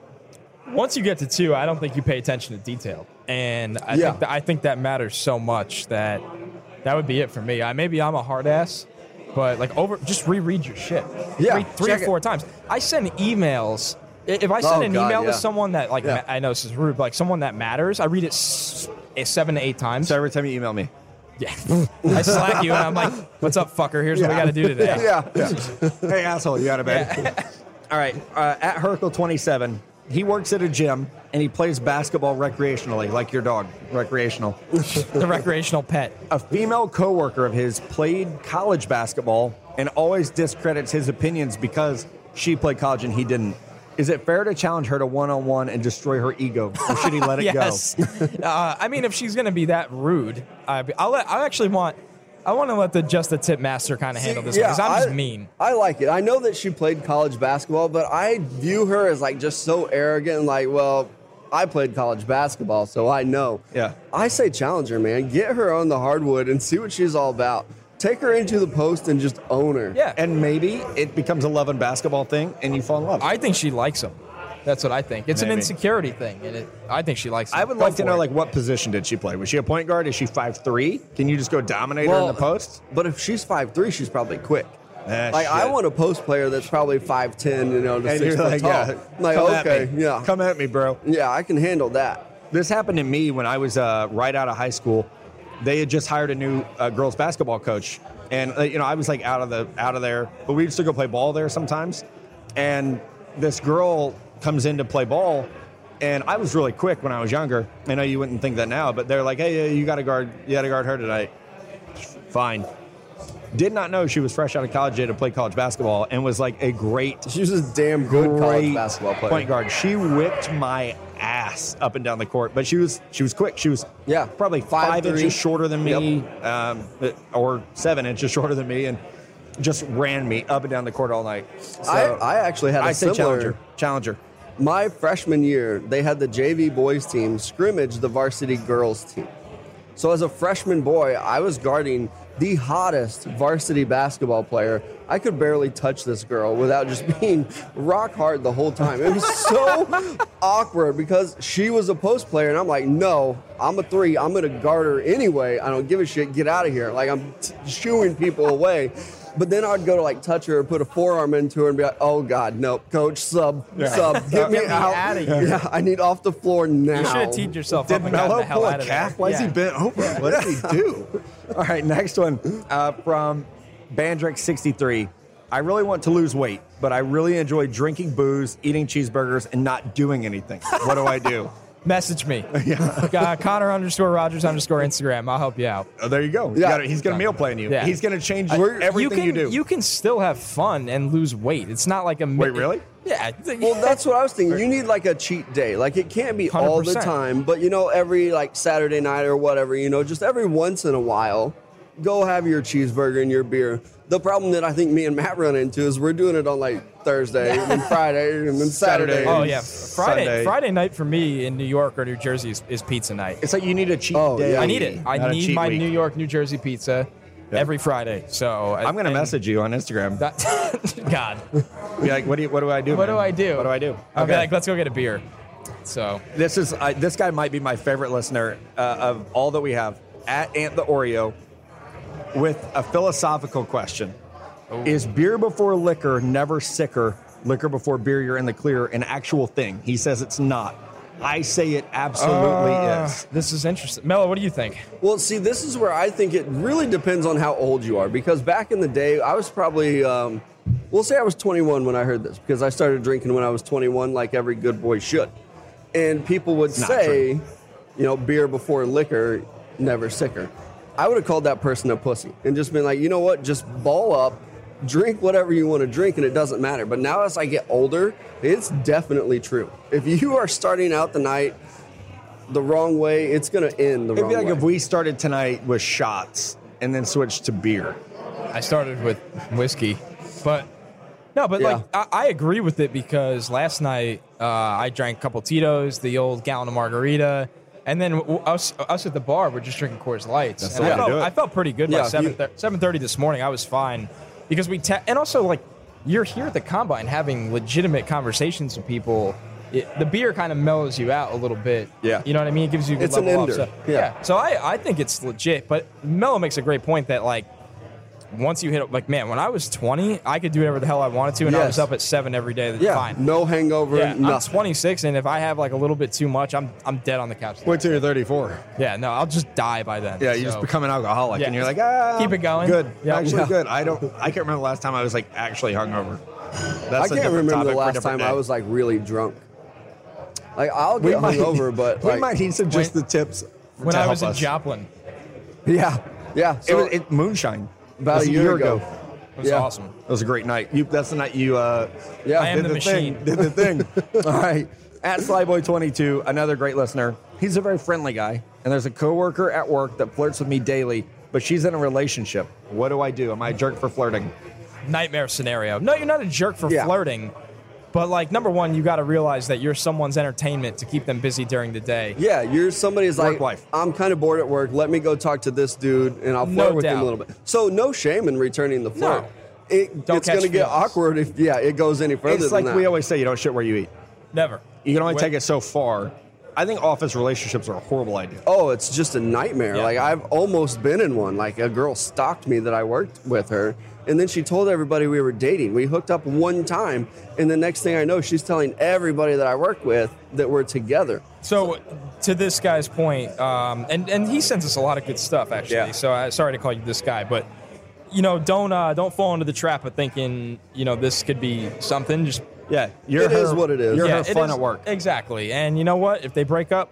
Speaker 2: Once you get to two, I don't think you pay attention to detail, and I
Speaker 3: Yeah.
Speaker 2: think that, I think that matters so much that that would be it for me. I maybe I'm a hard ass, but like over, just reread your shit.
Speaker 3: Yeah,
Speaker 2: three, three or
Speaker 3: check it.
Speaker 2: four times. I send emails. If I oh, send
Speaker 3: Oh,
Speaker 2: an
Speaker 3: God,
Speaker 2: email
Speaker 3: yeah.
Speaker 2: to someone that like
Speaker 3: Yeah.
Speaker 2: ma- I know this is rude, but like someone that matters, I read it s- seven to eight times.
Speaker 1: So every time you email me,
Speaker 2: Yeah, [LAUGHS] I slack you and I'm like, "What's up, fucker? Here's what we got to do today." [LAUGHS]
Speaker 3: yeah,
Speaker 1: hey asshole, you out of bed? [LAUGHS] All right, uh, at Herkel twenty seven, he works at a gym and he plays basketball recreationally, like your dog, recreational. [LAUGHS]
Speaker 2: The recreational pet.
Speaker 1: A female coworker of his played college basketball and always discredits his opinions because she played college and he didn't. Is it fair to challenge her to one on one and destroy her ego, or should he let it [LAUGHS] go?
Speaker 2: yes. uh, I mean, if she's going to be that rude, I, I'll let. I actually want. I want to let the just the tip master kind of handle this because I'm just
Speaker 3: I-
Speaker 2: mean.
Speaker 3: I like it. I know that she played college basketball, but I view her as like just so arrogant and like, well, I played college basketball, so I know.
Speaker 1: Yeah.
Speaker 3: I say challenge her, man. Get her on the hardwood and see what she's all about. Take her into the post and just own her.
Speaker 2: Yeah.
Speaker 1: And maybe it becomes a love and basketball thing, and you fall in love.
Speaker 2: I think she likes him. That's what I think. It's an insecurity thing, and it, I think she likes. Him.
Speaker 1: I would
Speaker 2: Go
Speaker 1: like to
Speaker 2: for
Speaker 1: know,
Speaker 2: it.
Speaker 1: like, what position did she play? Was she a point guard? Is she five three? Can you just go dominate her in the post?
Speaker 3: But if she's five three, she's probably quick.
Speaker 1: Ah,
Speaker 3: like I
Speaker 1: shit.
Speaker 3: want a post player that's probably five ten, you know, to
Speaker 1: And
Speaker 3: six
Speaker 1: you're
Speaker 3: foot
Speaker 1: like,
Speaker 3: tall.
Speaker 1: yeah,
Speaker 3: I'm like
Speaker 1: come at
Speaker 3: okay,
Speaker 1: me.
Speaker 3: yeah,
Speaker 1: come at me, bro.
Speaker 3: yeah, I can handle that.
Speaker 1: This happened to me when I was uh, right out of high school. They had just hired a new uh, girls basketball coach, and uh, you know I was like out of the out of there, but we used to go play ball there sometimes. And this girl comes in to play ball, and I was really quick when I was younger. I know you wouldn't think that now, but they're like, "Hey, you got to guard, you got to guard her tonight." Fine. Did not know she was fresh out of college to play college basketball, and was like a great
Speaker 3: She was a damn good college basketball player.
Speaker 1: point guard. She whipped my ass up and down the court, but she was she was quick. She was
Speaker 3: Yeah.
Speaker 1: probably five inches shorter than me, um, or seven inches shorter than me, and just ran me up and down the court all night. So,
Speaker 3: I, I actually had a
Speaker 1: I say
Speaker 3: similar.
Speaker 1: challenger, challenger.
Speaker 3: My freshman year, they had the JV boys team scrimmage the varsity girls team. So as a freshman boy, I was guarding the hottest varsity basketball player. I could barely touch this girl without just [LAUGHS] being rock hard the whole time. It was so [LAUGHS] awkward because she was a post player, and I'm like, no, I'm a three. I'm gonna guard her anyway. I don't give a shit. Get out of here. Like I'm t- shooing people away. But then I'd go to like touch her, put a forearm into her, and be like, "Oh God, no, coach, sub, sub, [LAUGHS] get me
Speaker 2: Get me
Speaker 3: out,
Speaker 2: outta here.
Speaker 3: Yeah, I need off the floor now."
Speaker 2: you should have teed yourself
Speaker 1: Did
Speaker 2: up and gotten
Speaker 1: Mello
Speaker 2: the hell
Speaker 1: pull
Speaker 2: out
Speaker 1: a calf?
Speaker 2: there.
Speaker 1: Why is he bent over? What did he do? [LAUGHS] All right, next one uh, from Bandrick63. I really want to lose weight, but I really enjoy drinking booze, eating cheeseburgers, and not doing anything. What do I do?
Speaker 2: Message me. [LAUGHS] Uh, Connor underscore Rogers underscore Instagram. I'll help you out.
Speaker 1: Oh, there you go. You
Speaker 3: Yeah.
Speaker 1: gotta- he's going to meal plan you.
Speaker 2: Yeah.
Speaker 1: He's going to change
Speaker 3: We're-
Speaker 1: everything
Speaker 2: you do.
Speaker 1: you,
Speaker 2: can,
Speaker 1: do.
Speaker 2: can still have fun and lose weight. It's not like a mi-
Speaker 1: Wait, really?
Speaker 2: Yeah.
Speaker 3: Well, that's what I was thinking. You need like a cheat day. Like it can't be all the time, but you know, every like Saturday night or whatever, you know, just every once in a while, go have your cheeseburger and your beer. The problem that I think me and Matt run into is we're doing it on like Thursday and then [LAUGHS] Friday and then Saturday.
Speaker 1: Saturday.
Speaker 2: Oh yeah, Friday
Speaker 1: Sunday.
Speaker 2: Friday night for me in New York or New Jersey is, is pizza night.
Speaker 1: it's like you need a cheat
Speaker 3: Oh,
Speaker 1: day.
Speaker 3: yeah.
Speaker 2: I need it. I
Speaker 1: not
Speaker 2: need my
Speaker 1: week.
Speaker 2: New York, New Jersey pizza every Friday. So
Speaker 1: I'm going to message you on Instagram.
Speaker 2: That, [LAUGHS] God,
Speaker 1: Be like, what do you, what do I do?
Speaker 2: what do? I do?
Speaker 1: What do I do?
Speaker 2: I'll be like, let's go get a beer. So
Speaker 1: This is I, this guy might be my favorite listener uh, of all that we have at Ant the Oreo with a philosophical question: Is beer before liquor never sicker? Liquor before beer, you're in the clear. An actual thing. He says it's not. I say it absolutely
Speaker 2: Uh,
Speaker 1: is.
Speaker 2: This is interesting. Mello, what do you think?
Speaker 3: Well, see, this is where I think it really depends on how old you are. Because back in the day, I was probably, um, we'll say I was 21 when I heard this, because I started drinking when I was 21, like every good boy should. And people would
Speaker 1: not
Speaker 3: say, you know, beer before liquor, never sicker. I would have called that person a pussy and just been like, you know what, just ball up, drink whatever you want to drink, and it doesn't matter. But now as I get older, it's definitely true. If you are starting out the night the wrong way, it's going to end the
Speaker 1: It'd
Speaker 3: wrong
Speaker 1: be like
Speaker 3: way.
Speaker 1: if we started tonight with shots and then switched to beer.
Speaker 2: I started with whiskey, but no, but
Speaker 3: Yeah.
Speaker 2: like I, I agree with it because last night uh, I drank a couple Tito's, the old gallon of margarita, and then us us at the bar were just drinking Coors Lights.
Speaker 1: That's
Speaker 2: and I felt. I felt pretty good
Speaker 3: Yeah,
Speaker 2: by seven
Speaker 3: you-
Speaker 2: seven thirty this morning. I was fine because we te- and also like you're here at the combine having legitimate conversations with people. It, the beer kind of mellows you out a little bit.
Speaker 1: Yeah.
Speaker 2: you know what I mean. It gives you a good
Speaker 3: It's an
Speaker 2: level off.
Speaker 3: ender.
Speaker 2: So,
Speaker 3: Yeah.
Speaker 2: So I, I think it's legit. But Mello makes a great point that like once you hit like man, when I was 20, I could do whatever the hell I wanted to, and I was up at seven every day. That's
Speaker 3: yeah,
Speaker 2: fine.
Speaker 3: no hangover,
Speaker 2: Yeah, I'm 26, and if I have like a little bit too much, I'm I'm dead on the couch.
Speaker 1: Wait till you're 34.
Speaker 2: Yeah, no, I'll just die by then.
Speaker 1: Yeah, you
Speaker 2: So-
Speaker 1: just become an alcoholic,
Speaker 2: Yeah.
Speaker 1: and you're like, ah,
Speaker 2: Keep it going.
Speaker 1: Good,
Speaker 2: Yeah.
Speaker 1: actually
Speaker 2: Yeah.
Speaker 1: good. I don't. I can't remember the last time I was like actually hungover. That's
Speaker 3: I
Speaker 1: a
Speaker 3: can't
Speaker 1: different
Speaker 3: remember
Speaker 1: topic
Speaker 3: the last
Speaker 1: different
Speaker 3: time I was like really drunk. Like I'll get hungover, but
Speaker 1: we might need some just the tips.
Speaker 2: when
Speaker 1: to
Speaker 2: I
Speaker 1: help
Speaker 2: was in
Speaker 1: us.
Speaker 2: Joplin.
Speaker 3: yeah, yeah.
Speaker 1: It was it, moonshine.
Speaker 3: About
Speaker 1: That's
Speaker 3: a year ago.
Speaker 2: It was
Speaker 3: Yeah.
Speaker 2: awesome.
Speaker 1: That was a great night. You, that's the night you. Uh,
Speaker 3: Yeah,
Speaker 2: I am
Speaker 1: did
Speaker 2: the
Speaker 1: the,
Speaker 2: machine.
Speaker 1: thing. Did the thing. [LAUGHS] All right. At Slyboy22, another great listener. He's a very friendly guy, and there's a coworker at work that flirts with me daily, but she's in a relationship. What do I do? Am I a jerk for flirting?
Speaker 2: Nightmare scenario. No, you're not a jerk for
Speaker 3: Yeah.
Speaker 2: flirting. But like number one, you got to realize that you're someone's entertainment to keep them busy during the day.
Speaker 3: Yeah, you're somebody's like,
Speaker 1: Work wife.
Speaker 3: I'm kind of bored at work. Let me go talk to this dude, and I'll
Speaker 2: No
Speaker 3: flirt with him a little bit. So no shame in returning the flirt.
Speaker 2: No.
Speaker 3: It,
Speaker 2: Don't
Speaker 3: it's going to get awkward if yeah it goes any further.
Speaker 1: It's like
Speaker 3: than
Speaker 1: we always say, you don't shit where you eat.
Speaker 2: Never.
Speaker 1: You can only
Speaker 2: When-
Speaker 1: take it so far. I think office relationships are a horrible idea.
Speaker 3: Oh, it's just a nightmare.
Speaker 2: Yeah.
Speaker 3: Like I've almost been in one. Like a girl stalked me that I worked with her, and then she told everybody we were dating. We hooked up one time, and the next thing I know, she's telling everybody that I work with that we're together.
Speaker 2: So, to this guy's point, um, and and he sends us a lot of good stuff actually.
Speaker 1: Yeah.
Speaker 2: So, I, sorry to call you this guy, but you know, don't uh, don't fall into the trap of thinking you know this could be something. Just
Speaker 1: Yeah, you're
Speaker 3: It
Speaker 1: her,
Speaker 3: is what it is.
Speaker 1: You're
Speaker 2: yeah,
Speaker 1: her fun
Speaker 2: is-
Speaker 1: at work.
Speaker 2: Exactly, and you know what? If they break up,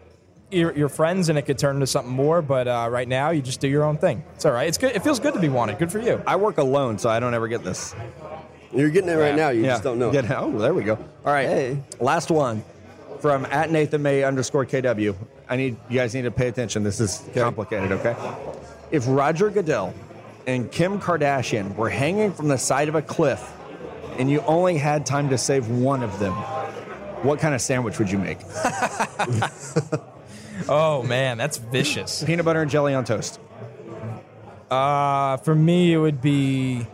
Speaker 2: you're, you're friends, and it could turn into something more. But uh, right now, you just do your own thing. It's all right. It's good. It feels good to be wanted. Good for you.
Speaker 1: I work alone, so I don't ever get this.
Speaker 3: You're getting it right
Speaker 2: Yeah.
Speaker 3: now. You
Speaker 1: yeah.
Speaker 3: just don't know.
Speaker 1: Get- oh, there we go. All right.
Speaker 3: Hey.
Speaker 1: Last one from at Nathan May underscore KW. I need you guys need to pay attention. This is complicated, okay? If Roger Goodell and Kim Kardashian were hanging from the side of a cliff and you only had time to save one of them, what kind of sandwich would you make? [LAUGHS] [LAUGHS]
Speaker 2: Oh man, that's vicious.
Speaker 1: Peanut butter and jelly on toast.
Speaker 2: Uh, for me, it would be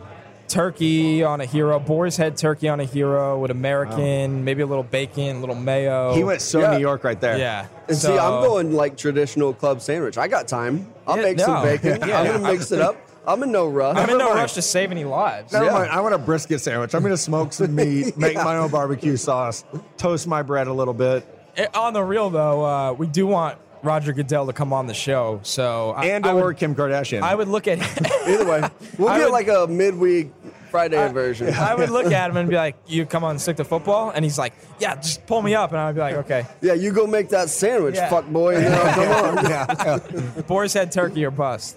Speaker 2: turkey on a hero, boar's head turkey on a hero with American, maybe a little bacon, a little mayo.
Speaker 1: He went so
Speaker 3: Yeah.
Speaker 1: New York right there.
Speaker 2: Yeah.
Speaker 3: And see, I'm going like traditional club sandwich. I got time. I'll
Speaker 2: Yeah,
Speaker 3: make some bacon. [LAUGHS]
Speaker 2: Yeah.
Speaker 3: I'm gonna mix it up. I'm in no rush.
Speaker 2: I'm in no rush to save any lives.
Speaker 1: Never
Speaker 3: Yeah.
Speaker 1: mind. I want a brisket sandwich. I'm going to smoke some meat, [LAUGHS] make my own barbecue sauce, toast my bread a little bit,
Speaker 2: Eh, On the real though, uh, we do want Roger Goodell to come on the show. So I,
Speaker 1: and
Speaker 2: I
Speaker 1: or
Speaker 2: would,
Speaker 1: Kim Kardashian.
Speaker 2: I would look at him. [LAUGHS]
Speaker 3: Either way, we'll
Speaker 2: I
Speaker 3: get
Speaker 2: would-
Speaker 3: like a midweek Friday version. [LAUGHS]
Speaker 2: I would look at him and be like, [LAUGHS] "You come on, stick to football," and he's like, "Yeah, just pull me up," and I'd be like, "Okay."
Speaker 3: Yeah, you go make that sandwich,
Speaker 2: Yeah.
Speaker 3: fuck boy, and then I'll come on.
Speaker 1: yeah.
Speaker 2: Boar's head turkey or bust.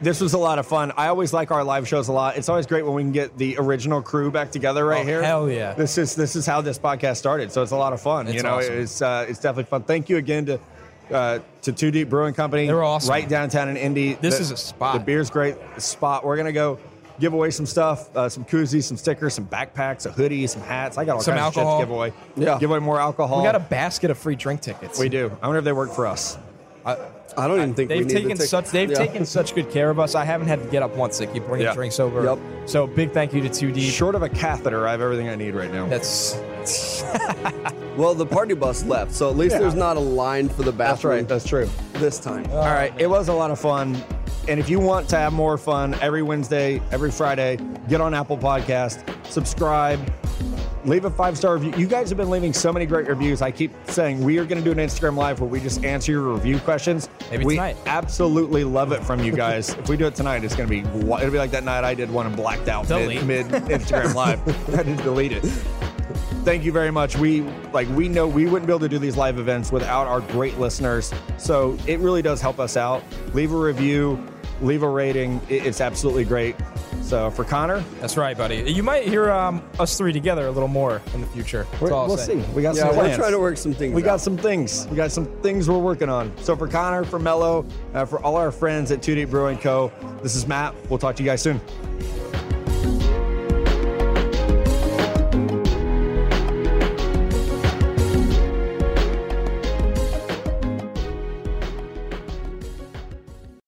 Speaker 1: This was a lot of fun. I always like our live shows a lot. It's always great when we can get the original crew back together right
Speaker 2: Oh,
Speaker 1: here.
Speaker 2: hell yeah.
Speaker 1: This is this is how this podcast started. So it's a lot of fun.
Speaker 2: It's
Speaker 1: you know,
Speaker 2: awesome.
Speaker 1: it's uh, it's definitely fun. Thank you again to uh, to Two Deep Brewing Company.
Speaker 2: They were awesome.
Speaker 1: Right downtown in Indy.
Speaker 2: This
Speaker 1: The-
Speaker 2: is a spot.
Speaker 1: The beer's great. Spot. We're gonna go give away some stuff, uh, some koozies, some stickers, some backpacks, a hoodie, some hats. I got all
Speaker 2: Some
Speaker 1: kinds
Speaker 2: alcohol.
Speaker 1: of shit to give away.
Speaker 3: Yeah.
Speaker 1: Give away more alcohol.
Speaker 2: We got a basket of free drink tickets.
Speaker 1: we do. I wonder if they work for us.
Speaker 3: I don't even think we
Speaker 2: They've
Speaker 3: need
Speaker 2: taken
Speaker 3: the
Speaker 2: such they've
Speaker 3: Yeah.
Speaker 2: taken such good care of us. I haven't had to get up once to keep bringing
Speaker 1: Yeah.
Speaker 2: drinks over.
Speaker 3: Yep.
Speaker 2: So big thank you to 2D.
Speaker 1: Short of a catheter, I have everything I need right now.
Speaker 2: That's [LAUGHS]
Speaker 3: Well, the party bus left, so at least
Speaker 1: Yeah.
Speaker 3: there's not a line for the bathroom.
Speaker 1: That's right. That's true.
Speaker 3: this time.
Speaker 1: All right, it was a lot of fun. And if you want to have more fun every Wednesday, every Friday, get on Apple Podcast, subscribe, leave a five star review. You guys have been leaving so many great reviews. I keep saying we are going to do an Instagram live where we just answer your review questions.
Speaker 2: Maybe
Speaker 1: we
Speaker 2: tonight.
Speaker 1: absolutely love it from you guys. if we do it tonight, it's going to be it'll be like that night I did one and blacked out
Speaker 2: Delete.
Speaker 1: mid Instagram [LAUGHS] live. I had to delete it. Thank you very much. We like we know we wouldn't be able to do these live events without our great listeners. So it really does help us out. Leave a review, leave a rating. It's absolutely great. So for Connor,
Speaker 2: That's right, buddy. You might hear um, us three together a little more in the future. That's
Speaker 1: we're,
Speaker 2: all I'll
Speaker 1: we'll
Speaker 2: say.
Speaker 1: see. We got
Speaker 3: Yeah,
Speaker 1: some
Speaker 3: we're
Speaker 1: plans.
Speaker 3: trying to work some things
Speaker 1: We got
Speaker 3: out.
Speaker 1: some things. We got some things we're working on. So for Connor, for Mello, uh, for all our friends at Two Deep Brewing Co., this is Matt. We'll talk to you guys soon.